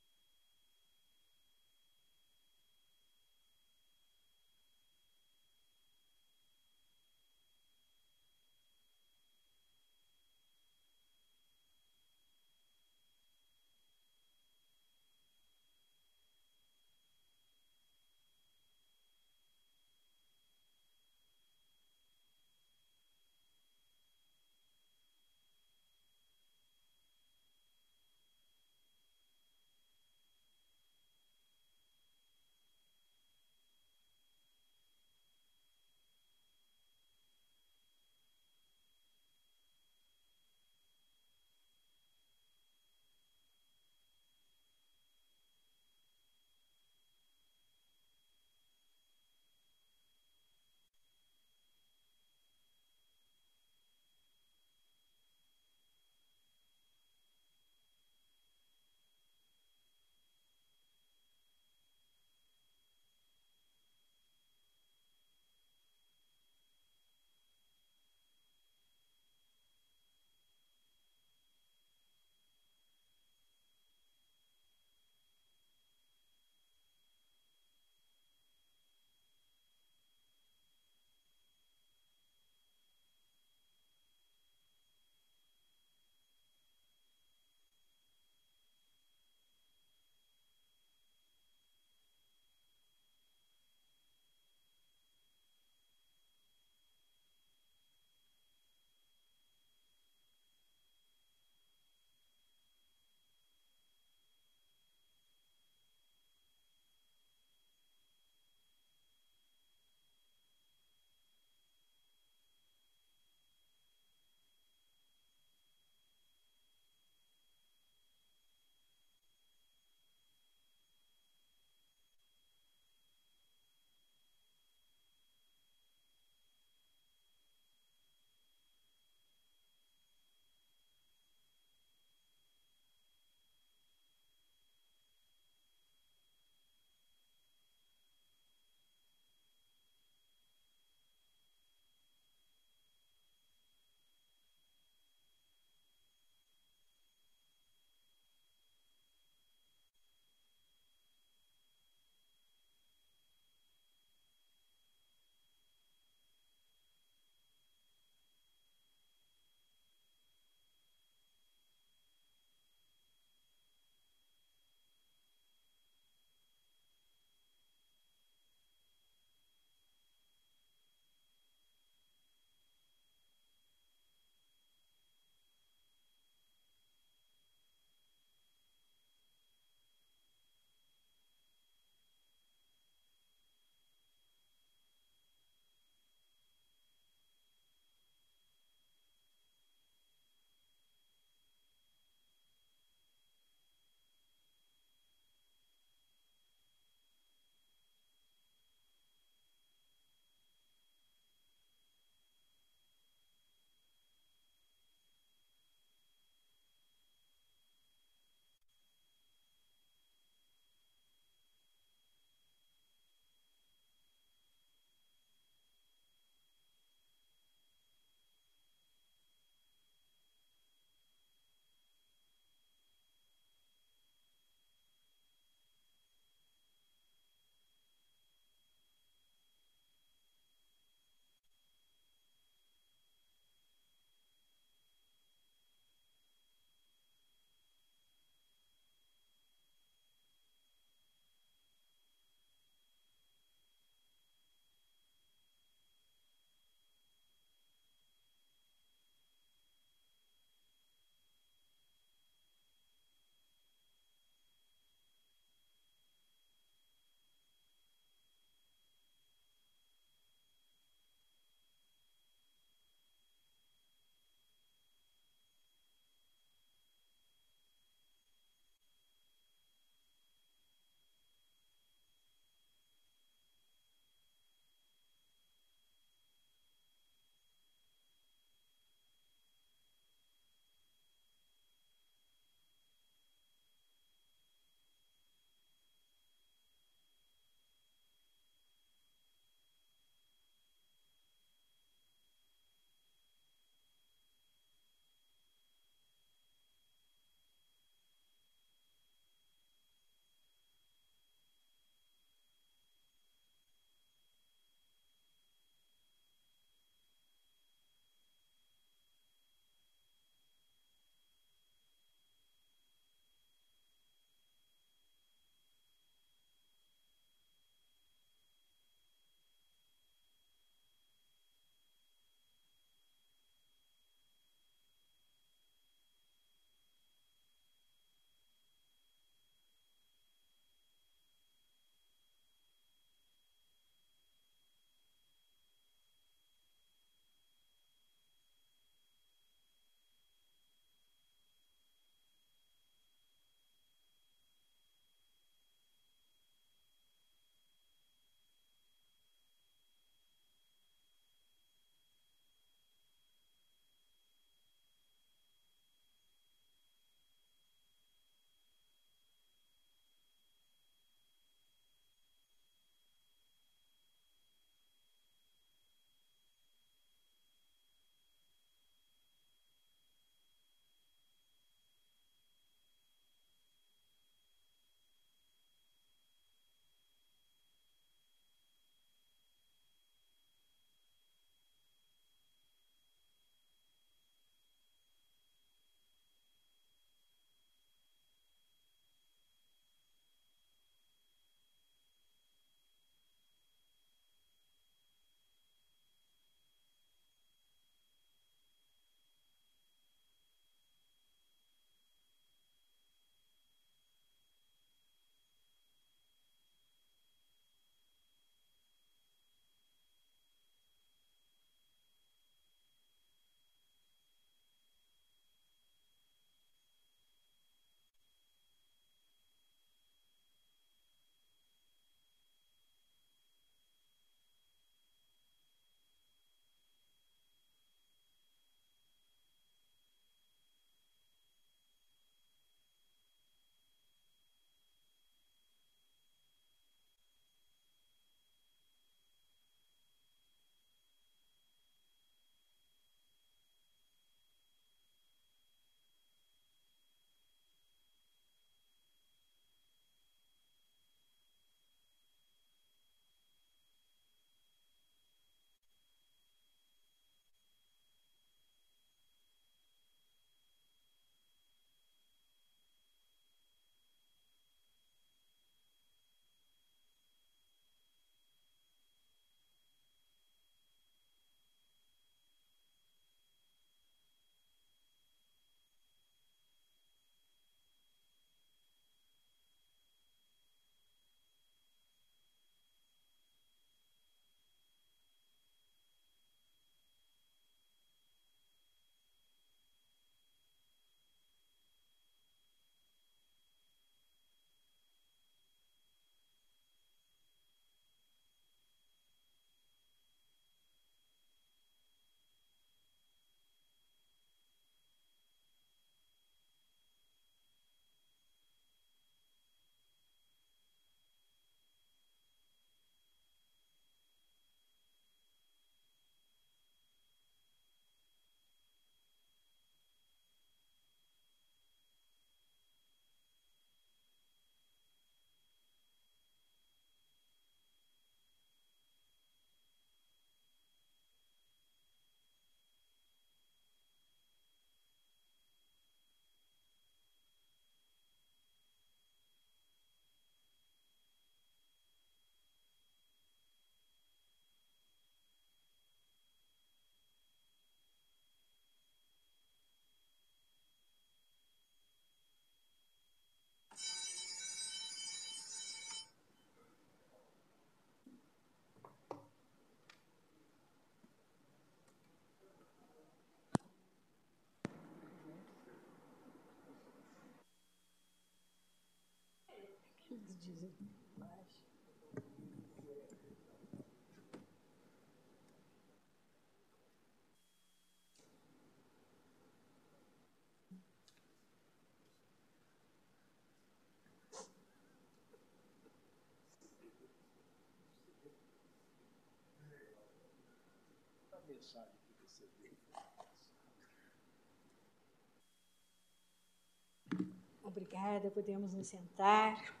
Obrigada, podemos nos sentar.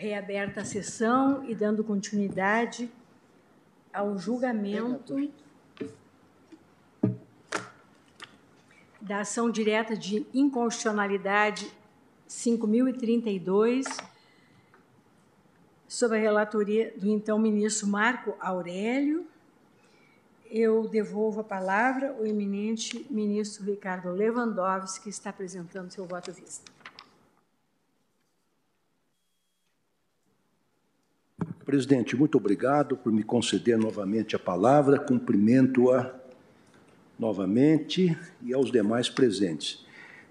Reaberta a sessão e dando continuidade ao julgamento da ação direta de inconstitucionalidade 5032, sob a relatoria do então ministro Marco Aurélio. Eu devolvo a palavra ao eminente ministro Ricardo Lewandowski, que está apresentando seu voto vista. Presidente, muito obrigado por me conceder novamente a palavra. Cumprimento-a novamente e aos demais presentes.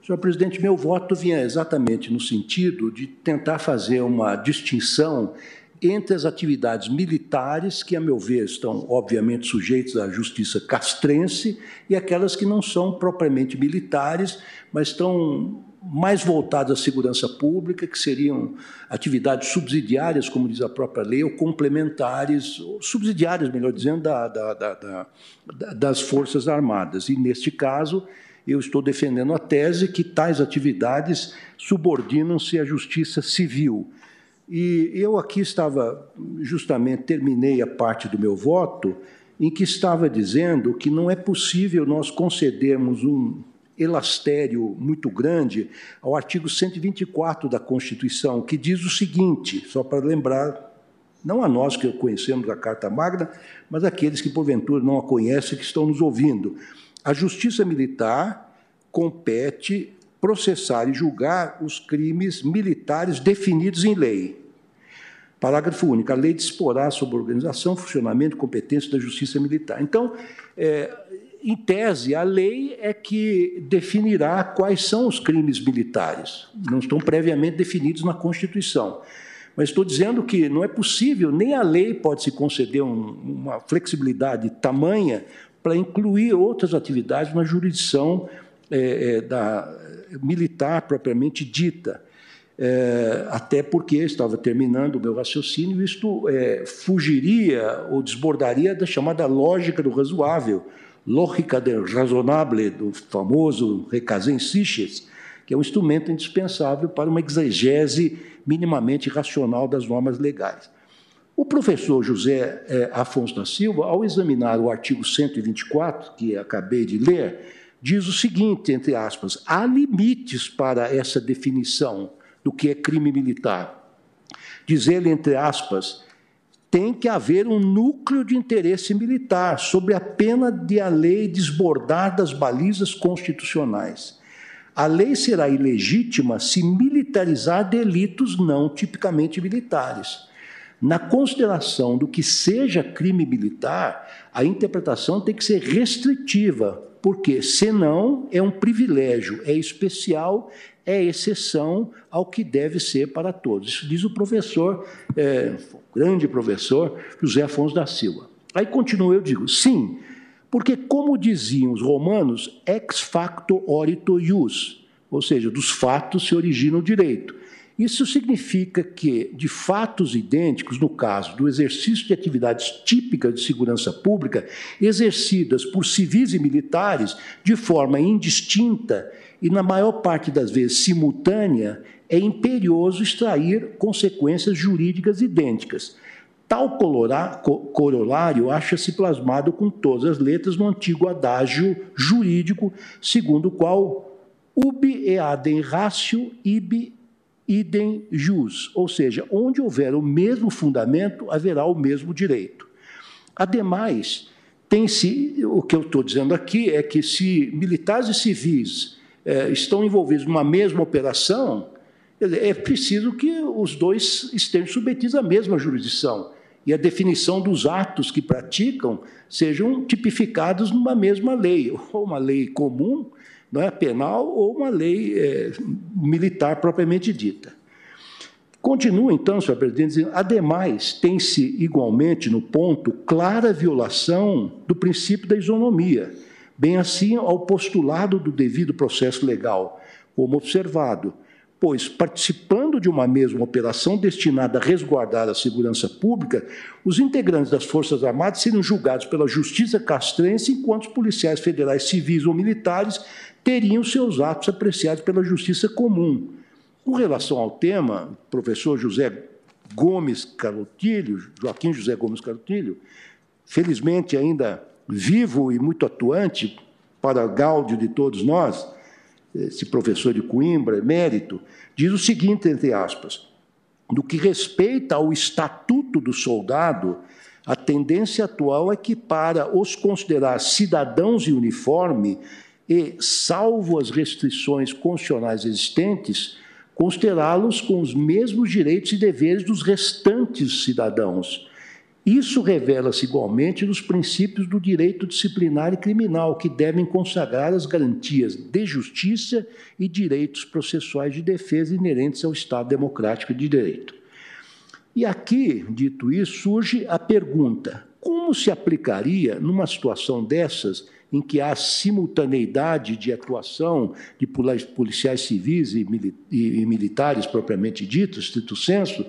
Senhor presidente, meu voto vinha exatamente no sentido de tentar fazer uma distinção entre as atividades militares, que, a meu ver, estão obviamente sujeitas à justiça castrense, e aquelas que não são propriamente militares, mas estão mais voltadas à segurança pública, que seriam atividades subsidiárias, como diz a própria lei, ou complementares, ou subsidiárias, melhor dizendo, da, da, da, das Forças Armadas. E, neste caso, eu estou defendendo a tese que tais atividades subordinam-se à justiça civil e eu aqui estava, justamente, terminei a parte do meu voto, em que estava dizendo que não é possível nós concedermos um elastério muito grande ao artigo 124 da Constituição, que diz o seguinte, só para lembrar, não a nós que conhecemos a Carta Magna, mas aqueles que porventura não a conhecem que estão nos ouvindo. A Justiça Militar compete processar e julgar os crimes militares definidos em lei. Parágrafo único. A lei disporá sobre organização, funcionamento e competência da justiça militar. Então, é, em tese, a lei é que definirá quais são os crimes militares. Não estão previamente definidos na Constituição. Mas estou dizendo que não é possível, nem a lei pode se conceder um, uma flexibilidade tamanha para incluir outras atividades na jurisdição é, é, da militar propriamente dita é, até porque estava terminando o meu raciocínio, isto é, fugiria ou desbordaria da chamada lógica do razoável, lógica razonable, do famoso Recazem Siches, que é um instrumento indispensável para uma exegese minimamente racional das normas legais. O professor José é, Afonso da Silva, ao examinar o artigo 124, que acabei de ler, diz o seguinte, entre aspas, há limites para essa definição do que é crime militar. Diz ele, entre aspas, tem que haver um núcleo de interesse militar, sobre a pena de a lei desbordar das balizas constitucionais. A lei será ilegítima se militarizar delitos não tipicamente militares. Na consideração do que seja crime militar, a interpretação tem que ser restritiva, porque senão é um privilégio, é especial é exceção ao que deve ser para todos. Isso diz o professor, é, grande professor José Afonso da Silva. Aí continua, eu digo, sim, porque como diziam os romanos, ex facto orito ius, ou seja, dos fatos se origina o direito. Isso significa que, de fatos idênticos, no caso do exercício de atividades típicas de segurança pública, exercidas por civis e militares de forma indistinta e, na maior parte das vezes, simultânea, é imperioso extrair consequências jurídicas idênticas. Tal corolário acha-se plasmado com todas as letras no antigo adágio jurídico, segundo o qual ubi eadem ratio ibi idem jus, ou seja, onde houver o mesmo fundamento, haverá o mesmo direito. Ademais, tem-se, o que eu estou dizendo aqui é que se militares e civis é, estão envolvidos numa mesma operação, é preciso que os dois estejam submetidos à mesma jurisdição e a definição dos atos que praticam sejam tipificados numa mesma lei, ou uma lei comum, não é penal, ou uma lei é, militar propriamente dita. Continua, então, senhor presidente, dizendo, ademais, tem-se igualmente no ponto clara violação do princípio da isonomia, bem assim ao postulado do devido processo legal, como observado, pois, participando de uma mesma operação destinada a resguardar a segurança pública, os integrantes das Forças Armadas seriam julgados pela Justiça castrense, enquanto os policiais federais civis ou militares teriam seus atos apreciados pela Justiça comum. Com relação ao tema, o professor José Gomes Carotilho, Joaquim José Gomes Carotilho, felizmente ainda vivo e muito atuante para gáudio de todos nós, esse professor de Coimbra, emérito, diz o seguinte, entre aspas, do que respeita ao estatuto do soldado, a tendência atual é que, para os considerar cidadãos em uniforme e, salvo as restrições constitucionais existentes, considerá-los com os mesmos direitos e deveres dos restantes cidadãos. Isso revela-se igualmente nos princípios do direito disciplinar e criminal, que devem consagrar as garantias de justiça e direitos processuais de defesa inerentes ao Estado democrático de direito. E aqui, dito isso, surge a pergunta: como se aplicaria, numa situação dessas, em que há simultaneidade de atuação de policiais civis e, militares propriamente ditos, estrito senso,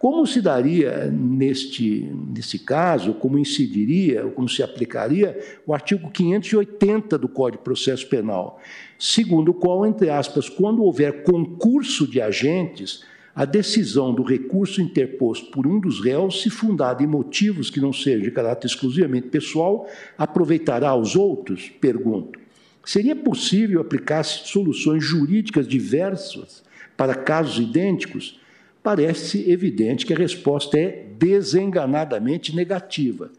como se daria neste, nesse caso, como incidiria, ou como se aplicaria o artigo 580 do Código de Processo Penal, segundo o qual, entre aspas, quando houver concurso de agentes, a decisão do recurso interposto por um dos réus, se fundada em motivos que não sejam de caráter exclusivamente pessoal, aproveitará aos outros? Pergunto. Seria possível aplicar soluções jurídicas diversas para casos idênticos? Parece evidente que a resposta é desenganadamente negativa.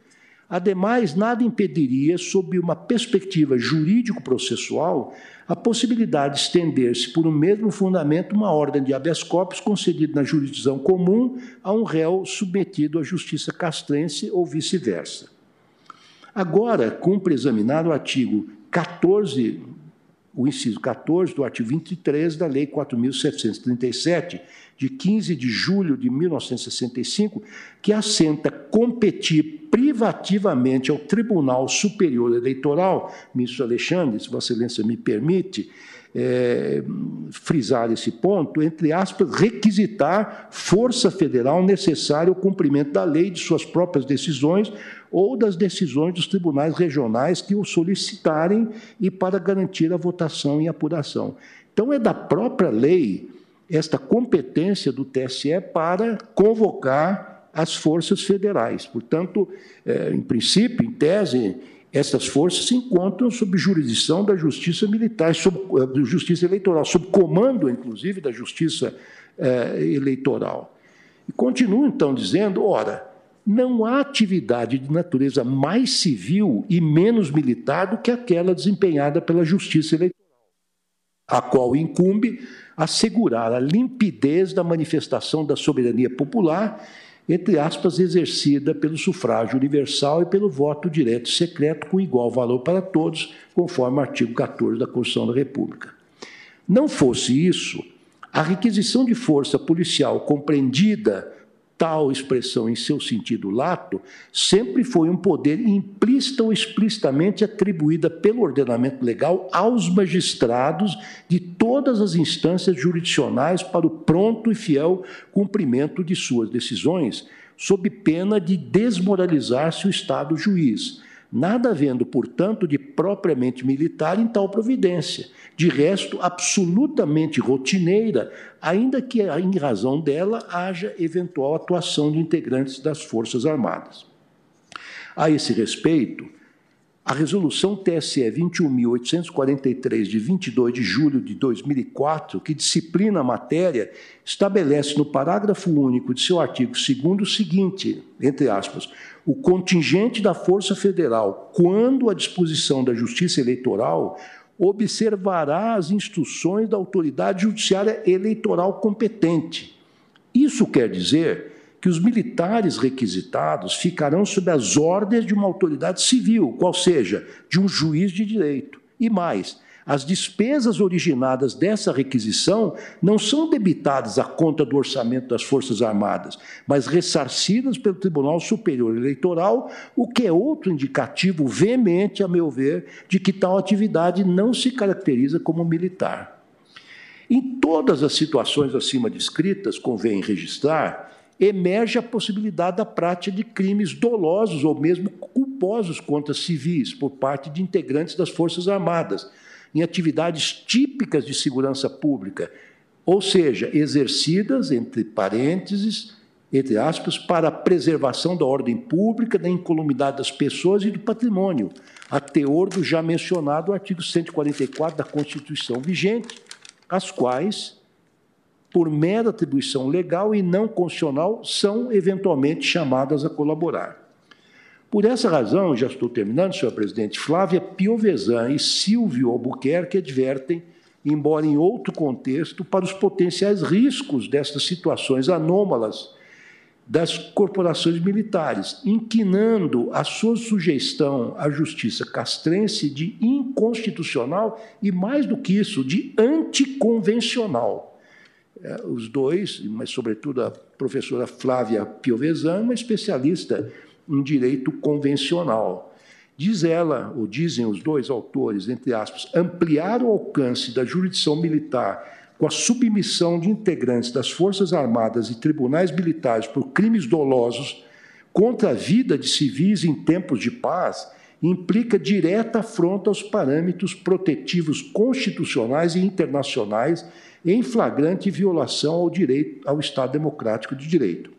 Ademais, nada impediria, sob uma perspectiva jurídico-processual, a possibilidade de estender-se por um mesmo fundamento uma ordem de habeas corpus concedida na jurisdição comum a um réu submetido à justiça castrense ou vice-versa. Agora, cumpre examinar o artigo 14, o inciso 14 do artigo 23 da Lei 4.737, de 15 de julho de 1965, que assenta competir privativamente ao Tribunal Superior Eleitoral, ministro Alexandre, se Vossa Excelência me permite, é, frisar esse ponto, entre aspas, requisitar força federal necessária ao cumprimento da lei, de suas próprias decisões ou das decisões dos tribunais regionais que o solicitarem e para garantir a votação e apuração. Então, é da própria lei esta competência do TSE para convocar as forças federais. Portanto, é, em princípio, em tese, essas forças se encontram sob jurisdição da Justiça Militar, sob uh, Justiça Eleitoral, sob comando, inclusive, da Justiça uh, Eleitoral. E continuo, então, dizendo: ora, não há atividade de natureza mais civil e menos militar do que aquela desempenhada pela Justiça Eleitoral, a qual incumbe assegurar a limpidez da manifestação da soberania popular, entre aspas, exercida pelo sufrágio universal e pelo voto direto e secreto com igual valor para todos, conforme o artigo 14 da Constituição da República. Não fosse isso, a requisição de força policial compreendida tal expressão em seu sentido lato sempre foi um poder implícito ou explicitamente atribuída pelo ordenamento legal aos magistrados de todas as instâncias jurisdicionais para o pronto e fiel cumprimento de suas decisões, sob pena de desmoralizar-se o Estado juiz nada havendo, portanto, de propriamente militar em tal providência, de resto absolutamente rotineira, ainda que em razão dela haja eventual atuação de integrantes das Forças Armadas. A esse respeito, a resolução TSE 21.843, de 22 de julho de 2004, que disciplina a matéria, estabelece no parágrafo único de seu artigo 2 o seguinte, entre aspas, o contingente da Força Federal, quando à disposição da Justiça Eleitoral, observará as instruções da autoridade judiciária eleitoral competente. Isso quer dizer que os militares requisitados ficarão sob as ordens de uma autoridade civil, qual seja, de um juiz de direito. E mais, As despesas originadas dessa requisição não são debitadas à conta do orçamento das Forças Armadas, mas ressarcidas pelo Tribunal Superior Eleitoral, o que é outro indicativo veemente, a meu ver, de que tal atividade não se caracteriza como militar. Em todas as situações acima descritas, convém registrar, emerge a possibilidade da prática de crimes dolosos ou mesmo culposos contra civis por parte de integrantes das Forças Armadas em atividades típicas de segurança pública, ou seja, exercidas, entre parênteses, entre aspas, para a preservação da ordem pública, da incolumidade das pessoas e do patrimônio, a teor do já mencionado artigo 144 da Constituição vigente, as quais, por mera atribuição legal e não constitucional, são eventualmente chamadas a colaborar. Por essa razão, já estou terminando, senhor presidente, Flávia Piovesan e Silvio Albuquerque advertem, embora em outro contexto, para os potenciais riscos destas situações anômalas das corporações militares, inquinando a sua sugestão à justiça castrense de inconstitucional e, mais do que isso, de anticonvencional. É, os dois, mas sobretudo a professora Flávia Piovesan, uma especialista um direito convencional. Diz ela, ou dizem os dois autores, entre aspas, ampliar o alcance da jurisdição militar com a submissão de integrantes das Forças Armadas e tribunais militares por crimes dolosos contra a vida de civis em tempos de paz implica direta afronta aos parâmetros protetivos constitucionais e internacionais em flagrante violação ao direito ao Estado democrático de direito.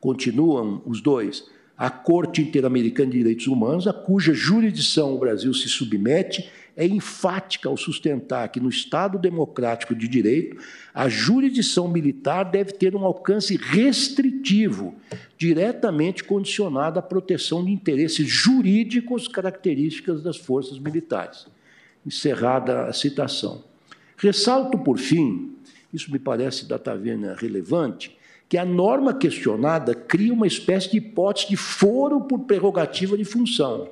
Continuam os dois a Corte Interamericana de Direitos Humanos, a cuja jurisdição o Brasil se submete, é enfática ao sustentar que no Estado democrático de direito, a jurisdição militar deve ter um alcance restritivo, diretamente condicionado à proteção de interesses jurídicos características das forças militares. Encerrada a citação. Ressalto, por fim, isso me parece da taverna relevante, que a norma questionada cria uma espécie de hipótese de foro por prerrogativa de função.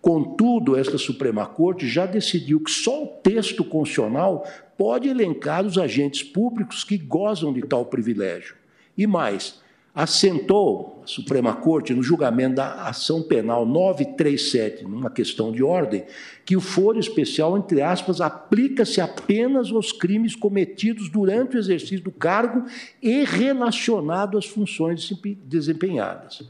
Contudo, esta Suprema Corte já decidiu que só o texto constitucional pode elencar os agentes públicos que gozam de tal privilégio. E mais, assentou a Suprema Corte no julgamento da ação penal 937, numa questão de ordem, que o foro especial, entre aspas, aplica-se apenas aos crimes cometidos durante o exercício do cargo e relacionado às funções desempenhadas.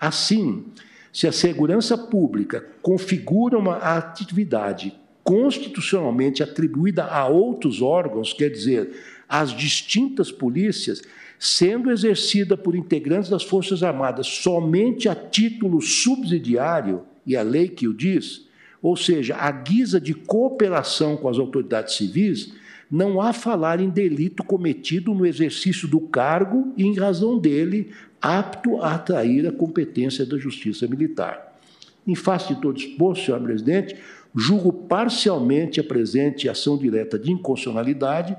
Assim, se a segurança pública configura uma atividade constitucionalmente atribuída a outros órgãos, quer dizer, às distintas polícias, sendo exercida por integrantes das Forças Armadas somente a título subsidiário, e a lei que o diz, ou seja, a guisa de cooperação com as autoridades civis, não há falar em delito cometido no exercício do cargo e, em razão dele, apto a atrair a competência da Justiça Militar. Em face de todo exposto, senhor presidente, julgo parcialmente a presente ação direta de inconstitucionalidade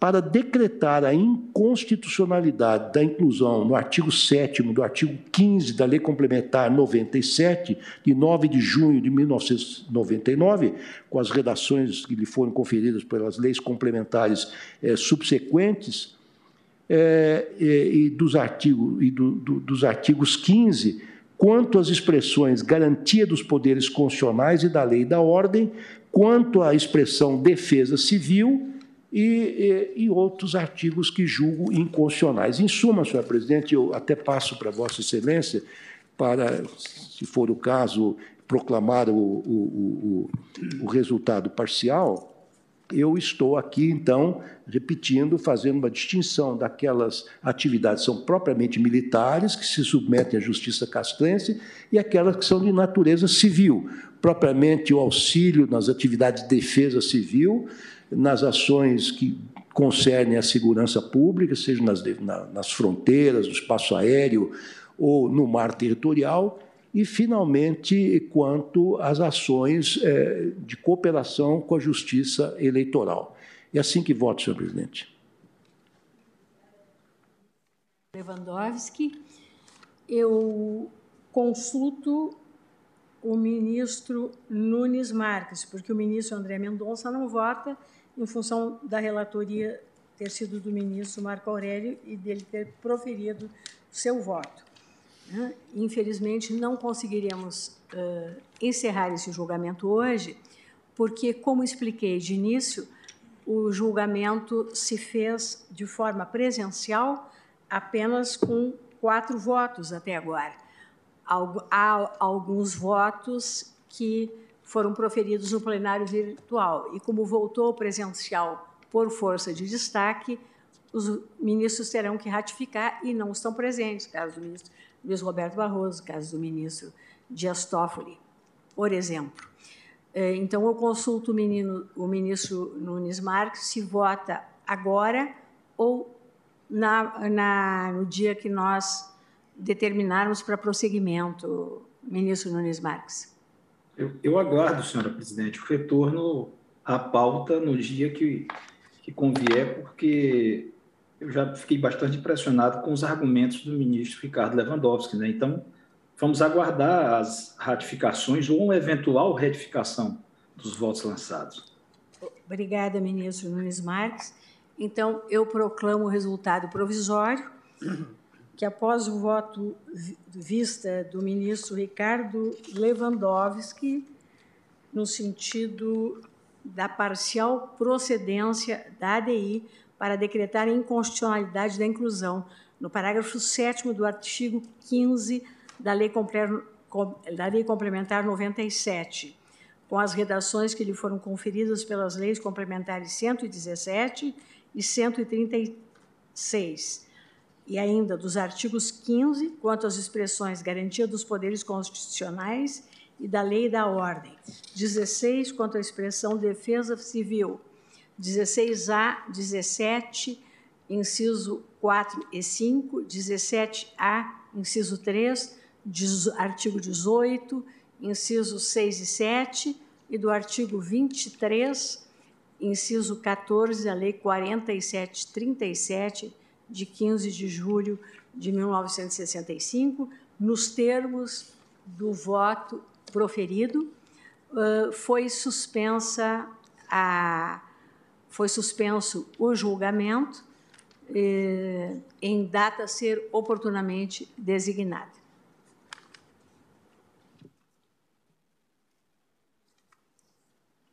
para decretar a inconstitucionalidade da inclusão no artigo 7 do artigo 15 da Lei Complementar 97, de 9 de junho de 1999, com as redações que lhe foram conferidas pelas leis complementares é, subsequentes, é, e, dos artigos, e do, do, dos artigos 15, quanto às expressões garantia dos poderes constitucionais e da lei e da ordem, quanto à expressão defesa civil, e, e, e, outros artigos que julgo inconstitucionais. Em suma, senhor presidente, eu até passo para Vossa Excelência para, se for o caso, proclamar o, o, o, o resultado parcial. Eu estou aqui, então, repetindo, fazendo uma distinção daquelas atividades que são propriamente militares, que se submetem à justiça castrense, e aquelas que são de natureza civil, propriamente o auxílio nas atividades de defesa civil, nas ações que concernem a segurança pública, seja nas, nas fronteiras, no espaço aéreo ou no mar territorial, e, finalmente, quanto às ações é, de cooperação com a justiça eleitoral. É assim que voto, senhor presidente. Lewandowski, eu consulto o ministro Nunes Marques, porque o ministro André Mendonça não vota em função da relatoria ter sido do ministro Marco Aurélio e dele ter proferido seu voto. Né? Infelizmente, não conseguiríamos uh, encerrar esse julgamento hoje, porque, como expliquei de início, o julgamento se fez de forma presencial apenas com quatro votos até agora. Há alguns votos que foram proferidos no plenário virtual. E como voltou presencial por força de destaque, os ministros terão que ratificar e não estão presentes, caso do ministro Luiz Roberto Barroso, caso do ministro Dias Toffoli, por exemplo. É, então, eu consulto o, o ministro Nunes Marques se vota agora ou na, na, no dia que nós determinarmos para prosseguimento, ministro Nunes Marques. Eu, eu aguardo, senhora presidente, o retorno à pauta no dia que, que convier, porque eu já fiquei bastante impressionado com os argumentos do ministro Ricardo Lewandowski. Né? Então, vamos aguardar as ratificações ou uma eventual retificação dos votos lançados. Obrigada, ministro Nunes Marques. Então, eu proclamo o resultado provisório, que após o voto vista do ministro Ricardo Lewandowski, no sentido da parcial procedência da ADI para decretar a inconstitucionalidade da inclusão no parágrafo 7 do artigo 15 da Lei, da Lei Complementar 97, com as redações que lhe foram conferidas pelas leis complementares 117 e 136, e ainda dos artigos 15, quanto às expressões garantia dos poderes constitucionais e da lei e da ordem, 16, quanto à expressão defesa civil, 16A, 17, inciso 4 e 5, 17A, inciso 3, artigo 18, inciso 6 e 7, e do artigo 23, inciso 14 da Lei 4737, de 15 de julho de 1965, nos termos do voto proferido, foi suspensa a foi suspenso o julgamento em data a ser oportunamente designada.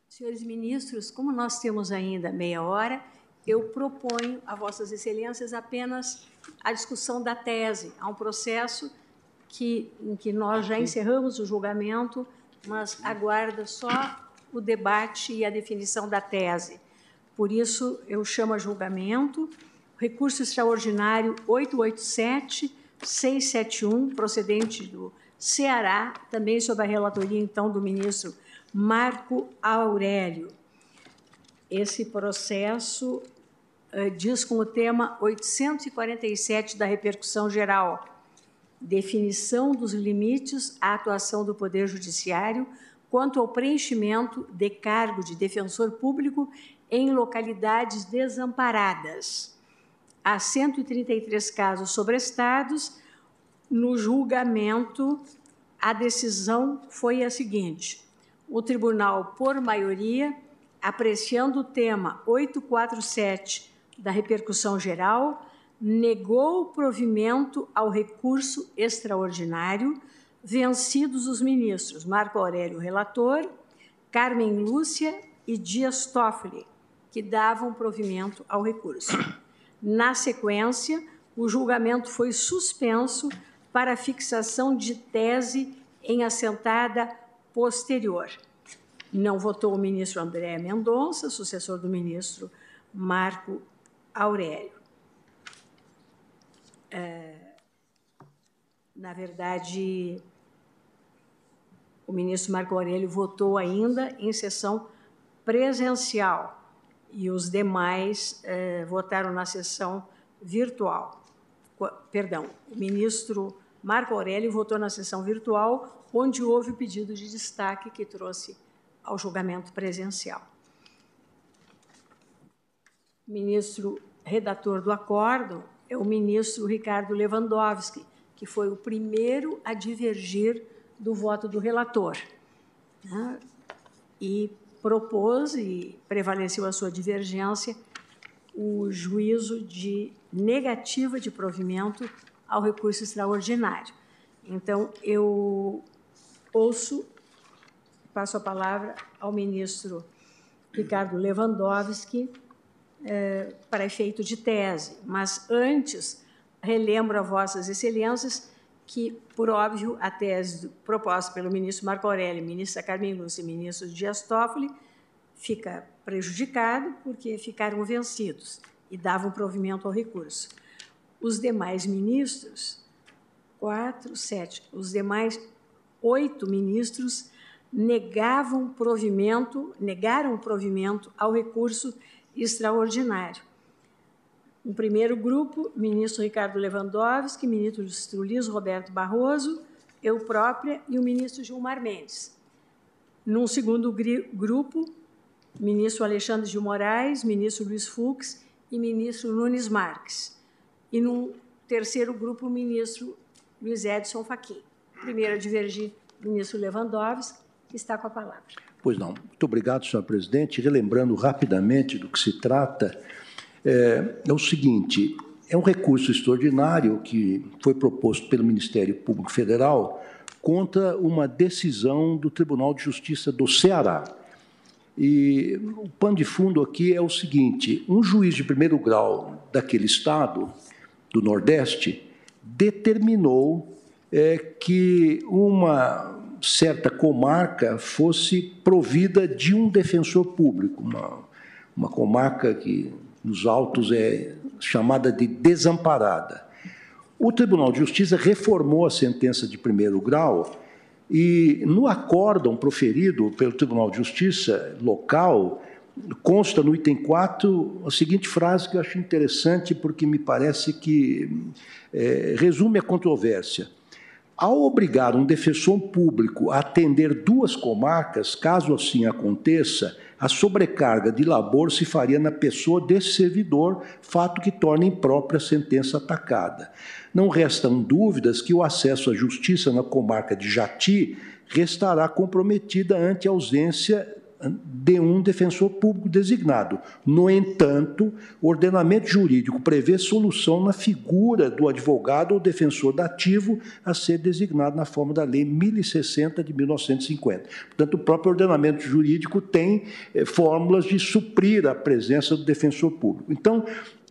Senhores ministros, como nós temos ainda meia hora, eu proponho a Vossas Excelências apenas a discussão da tese. Há um processo que, em que nós já encerramos o julgamento, mas aguarda só o debate e a definição da tese. Por isso, eu chamo a julgamento recurso extraordinário 887-671, procedente do Ceará, também sob a relatoria, então, do ministro Marco Aurélio. Esse processo diz com o tema 847 da repercussão geral, definição dos limites à atuação do Poder Judiciário quanto ao preenchimento de cargo de defensor público em localidades desamparadas. Há 133 casos sobrestados. No julgamento, a decisão foi a seguinte: o tribunal, por maioria, apreciando o tema 847 da repercussão geral, negou o provimento ao recurso extraordinário, vencidos os ministros Marco Aurélio, relator, Carmen Lúcia e Dias Toffoli, que davam provimento ao recurso. Na sequência, o julgamento foi suspenso para fixação de tese em assentada posterior. Não votou o ministro André Mendonça, sucessor do ministro Marco Aurélio. É, na verdade, o ministro Marco Aurélio votou ainda em sessão presencial e os demais eh, votaram na sessão virtual. Perdão, o ministro Marco Aurélio votou na sessão virtual, onde houve o pedido de destaque que trouxe ao julgamento presencial. Ministro redator do acordo é o ministro Ricardo Lewandowski, que foi o primeiro a divergir do voto do relator. Né? E propôs e prevaleceu a sua divergência o juízo de negativa de provimento ao recurso extraordinário. Então, eu ouço, passo a palavra ao ministro Ricardo Lewandowski eh, para efeito de tese, mas antes relembro a Vossas Excelências que, por óbvio, a tese proposta pelo ministro Marco Aurélio, ministra Carmen Lúcia e ministro Dias Toffoli fica prejudicado porque ficaram vencidos e davam provimento ao recurso. Os demais ministros, quatro, sete, os demais oito ministros negavam provimento, negaram provimento ao recurso extraordinário. Um primeiro grupo, ministro Ricardo Lewandowski, ministro Luiz Roberto Barroso, eu própria e o ministro Gilmar Mendes. Num segundo grupo, ministro Alexandre de Moraes, ministro Luiz Fux e ministro Nunes Marques. E num terceiro grupo, o ministro Luiz Edson Fachin. Primeiro a divergir, ministro Lewandowski, que está com a palavra. Pois não. Muito obrigado, senhor presidente. Relembrando rapidamente do que se trata, é, é o seguinte: é um recurso extraordinário que foi proposto pelo Ministério Público Federal contra uma decisão do Tribunal de Justiça do Ceará. E o pano de fundo aqui é o seguinte: um juiz de primeiro grau daquele estado, do Nordeste, determinou é, que uma certa comarca fosse provida de um defensor público, uma, uma comarca que nos autos é chamada de desamparada. O Tribunal de Justiça reformou a sentença de primeiro grau e, no acórdão proferido pelo Tribunal de Justiça local, consta no item 4 a seguinte frase que eu acho interessante, porque me parece que é, resume a controvérsia. Ao obrigar um defensor público a atender duas comarcas, caso assim aconteça, a sobrecarga de labor se faria na pessoa desse servidor, fato que torna imprópria a sentença atacada. Não restam dúvidas que o acesso à justiça na comarca de Jati restará comprometida ante a ausência de um defensor público designado. No entanto, o ordenamento jurídico prevê solução na figura do advogado ou defensor dativo a ser designado na forma da Lei 1060 de 1950. Portanto, o próprio ordenamento jurídico tem eh, fórmulas de suprir a presença do defensor público. Então,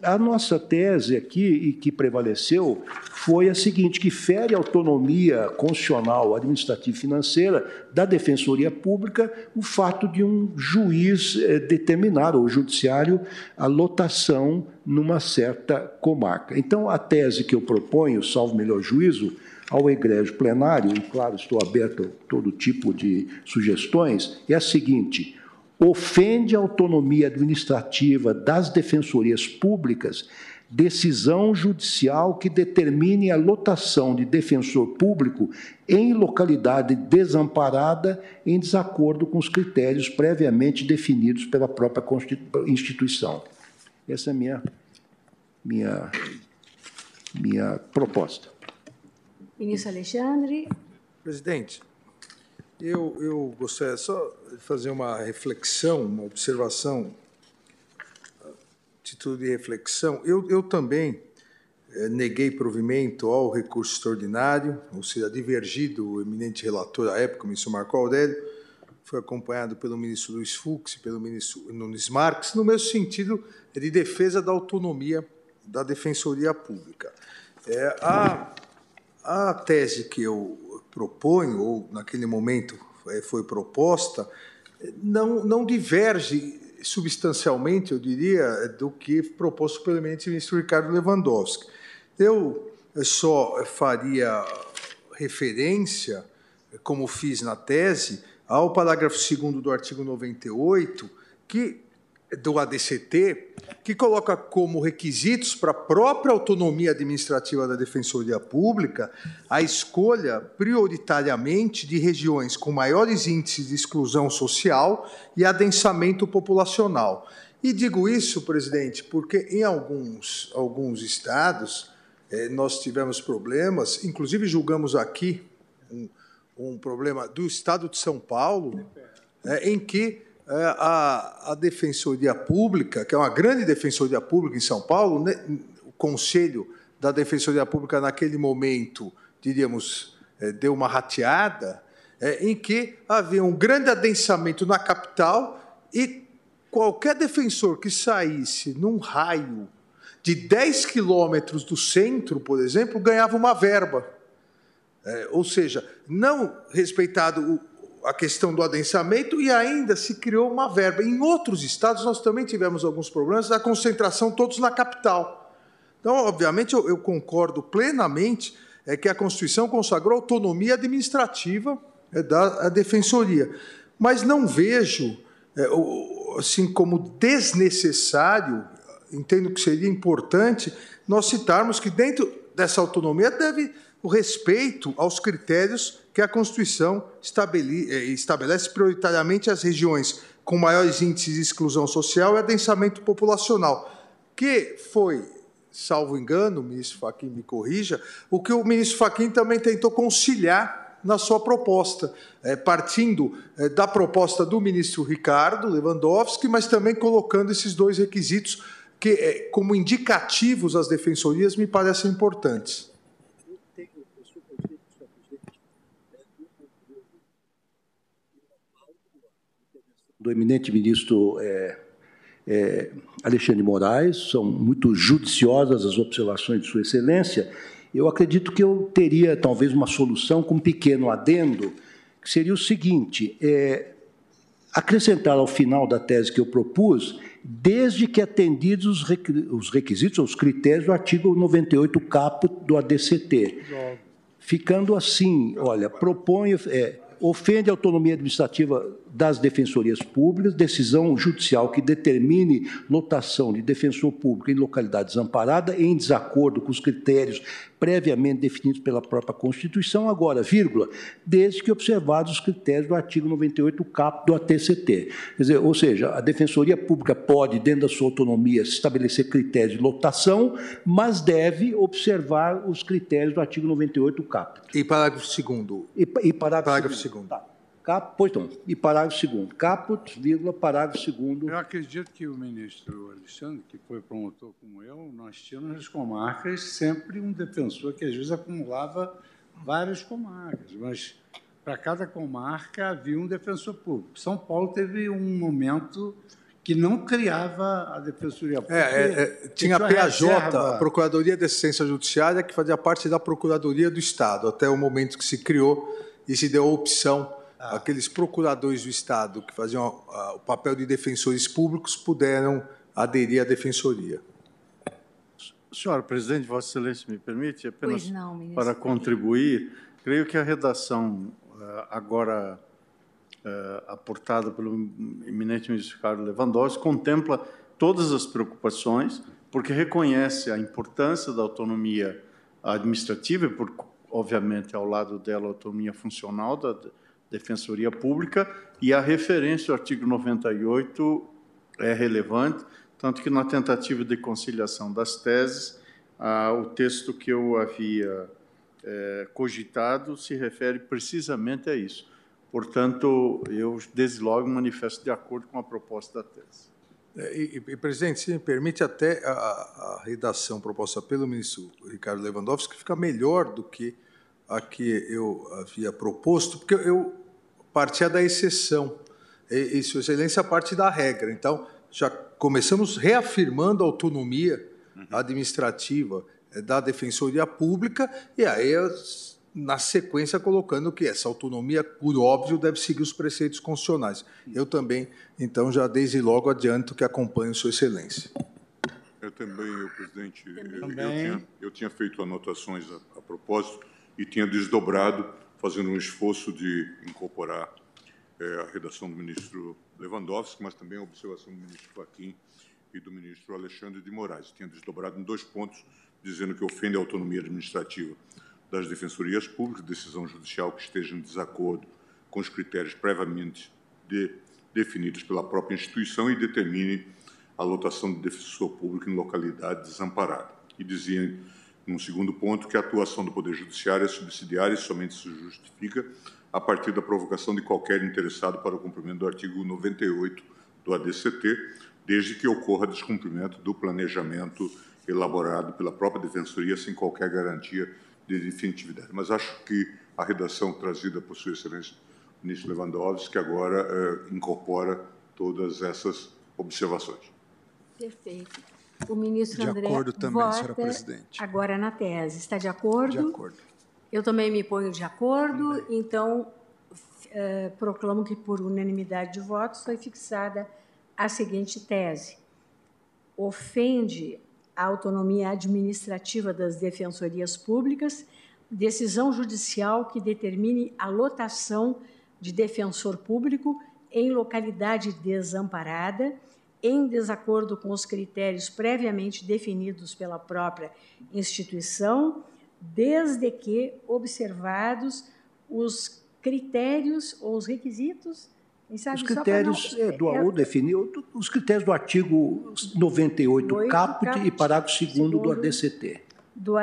a nossa tese aqui, e que prevaleceu, foi a seguinte: que fere a autonomia constitucional, administrativa e financeira da Defensoria Pública o fato de um juiz eh, determinar, ou judiciário, a lotação numa certa comarca. Então, a tese que eu proponho, salvo melhor juízo, ao egrégio plenário, e claro, estou aberto a todo tipo de sugestões, é a seguinte ofende a autonomia administrativa das defensorias públicas decisão judicial que determine a lotação de defensor público em localidade desamparada em desacordo com os critérios previamente definidos pela própria instituição. Essa é a minha, minha, minha proposta. Ministro Alexandre. Presidente, eu, eu gostaria só de fazer uma reflexão, uma observação, título de reflexão. Eu, eu também eh, neguei provimento ao recurso extraordinário, ou seja, divergi do eminente relator à época, o ministro Marco Aurélio, foi acompanhado pelo ministro Luiz Fux e pelo ministro Nunes Marques, no mesmo sentido de defesa da autonomia da Defensoria Pública. É, a, a tese que eu proponho, ou naquele momento eh, foi proposta, não, não diverge substancialmente, eu diria, do que proposto pelo ministro Ricardo Lewandowski. Eu só faria referência, como fiz na tese, ao parágrafo 2 do artigo 98, que do ADCT, que coloca como requisitos para a própria autonomia administrativa da Defensoria Pública a escolha prioritariamente de regiões com maiores índices de exclusão social e adensamento populacional. E digo isso, presidente, porque em alguns, alguns estados eh, nós tivemos problemas, inclusive julgamos aqui um, um problema do Estado de São Paulo, é, em que a, a Defensoria Pública, que é uma grande Defensoria Pública em São Paulo, né, o Conselho da Defensoria Pública, naquele momento, diríamos, é, deu uma rateada, é, em que havia um grande adensamento na capital e qualquer defensor que saísse num raio de 10 quilômetros do centro, por exemplo, ganhava uma verba. É, ou seja, não respeitado o, a questão do adensamento e ainda se criou uma verba. Em outros estados, nós também tivemos alguns problemas da concentração, todos na capital. Então, obviamente, eu, eu concordo plenamente é que a Constituição consagrou autonomia administrativa é, da defensoria. Mas não vejo, é, assim como desnecessário, entendo que seria importante nós citarmos que dentro dessa autonomia deve o respeito aos critérios que a Constituição eh, estabelece prioritariamente as regiões com maiores índices de exclusão social e adensamento populacional, que foi, salvo engano, o ministro Fachin me corrija, o que o ministro Fachin também tentou conciliar na sua proposta, é, partindo é, da proposta do ministro Ricardo Lewandowski, mas também colocando esses dois requisitos que, como indicativos às defensorias, me parecem importantes. Do eminente ministro é, é, Alexandre Moraes, são muito judiciosas as observações de Sua Excelência. Eu acredito que eu teria talvez uma solução com um pequeno adendo, que seria o seguinte: é, acrescentar ao final da tese que eu propus, desde que atendidos os requisitos, os critérios do artigo 98 caput do ADCT. Ficando assim, olha, proponho, é, ofende a autonomia administrativa das defensorias públicas, decisão judicial que determine lotação de defensor público em localidade desamparada em desacordo com os critérios previamente definidos pela própria Constituição, agora, vírgula, desde que observados os critérios do artigo 98 cap do ATCT. Quer dizer, ou seja, a Defensoria Pública pode, dentro da sua autonomia, estabelecer critérios de lotação, mas deve observar os critérios do artigo 98 cap. E parágrafo 2 E, e parágrafo, parágrafo 2 tá. Cap, pois não. E parágrafo segundo. Caput, vírgula, parágrafo segundo. Eu acredito que o ministro Alexandre, que foi promotor como eu, nós tínhamos nas comarcas sempre um defensor que às vezes acumulava várias comarcas, mas para cada comarca havia um defensor público. São Paulo teve um momento que não criava a defensoria pública. É, é, é, tinha a PAJ, a Procuradoria de Assistência Judiciária, que fazia parte da Procuradoria do Estado, até o momento que se criou e se deu a opção ah. aqueles procuradores do Estado que faziam o papel de defensores públicos puderam aderir à defensoria. Senhora Presidente, Vossa Excelência me permite apenas não, para contribuir, creio que a redação eh, agora eh, aportada pelo eminente ministro Carlos Lewandowski contempla todas as preocupações, porque reconhece a importância da autonomia administrativa e, por, obviamente, ao lado dela, a autonomia funcional da Defensoria Pública, e a referência ao artigo 98 é relevante, tanto que na tentativa de conciliação das teses, ah, o texto que eu havia é, cogitado se refere precisamente a isso. Portanto, eu desde logo manifesto de acordo com a proposta da tese. É, e, e, presidente, se me permite, até a, a, redação proposta pelo ministro Ricardo Lewandowski fica melhor do que a que eu havia proposto, porque eu partia da exceção, e, e Sua Excelência parte da regra. Então, já começamos reafirmando a autonomia administrativa eh, da Defensoria Pública, e aí, na sequência, colocando que essa autonomia, por óbvio, deve seguir os preceitos constitucionais. Eu também, então, já desde logo adianto que acompanho Sua Excelência. Eu também, eu, presidente, eu, eu, tinha, eu tinha feito anotações a, a propósito e tinha desdobrado, fazendo um esforço de incorporar é, a redação do ministro Lewandowski, mas também a observação do ministro Fachin e do ministro Alexandre de Moraes. Tinha desdobrado em dois pontos, dizendo que ofende a autonomia administrativa das defensorias públicas, decisão judicial que esteja em desacordo com os critérios previamente de, definidos pela própria instituição e determine a lotação de defensor público em localidade desamparada. E dizia num segundo ponto, que a atuação do Poder Judiciário é subsidiária e somente se justifica a partir da provocação de qualquer interessado para o cumprimento do artigo 98 do ADCT, desde que ocorra descumprimento do planejamento elaborado pela própria Defensoria sem qualquer garantia de definitividade. Mas acho que a redação trazida por Sua Excelência ministro Lewandowski agora eh, incorpora todas essas observações. Perfeito. O ministro de André acordo também, vota senhora presidente. agora na tese. Está de acordo? De acordo. Eu também me ponho de acordo, então eh, proclamo que, por unanimidade de votos, foi fixada a seguinte tese. Ofende a autonomia administrativa das defensorias públicas, decisão judicial que determine a lotação de defensor público em localidade desamparada, em desacordo com os critérios previamente definidos pela própria instituição, desde que observados os critérios ou os requisitos. Sabe, os critérios não, é, do AU é, definiu os critérios do artigo 98 8, caput, caput e parágrafo 2 do ADCT. Do, uh,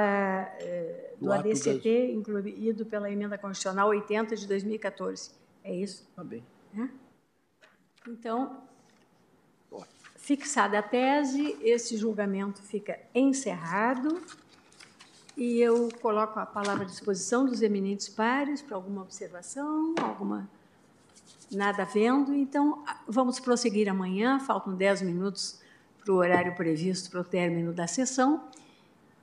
do, do ADCT, das... incluído pela emenda constitucional 80 de 2014. É isso? Tá bem. É? Então, fixada a tese, esse julgamento fica encerrado e eu coloco a palavra à disposição dos eminentes pares para alguma observação, alguma nada vendo. Então, vamos prosseguir amanhã, faltam 10 minutos para o horário previsto para o término da sessão.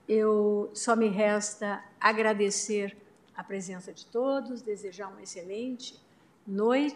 Eu só me resta agradecer a presença de todos, desejar um excelente noite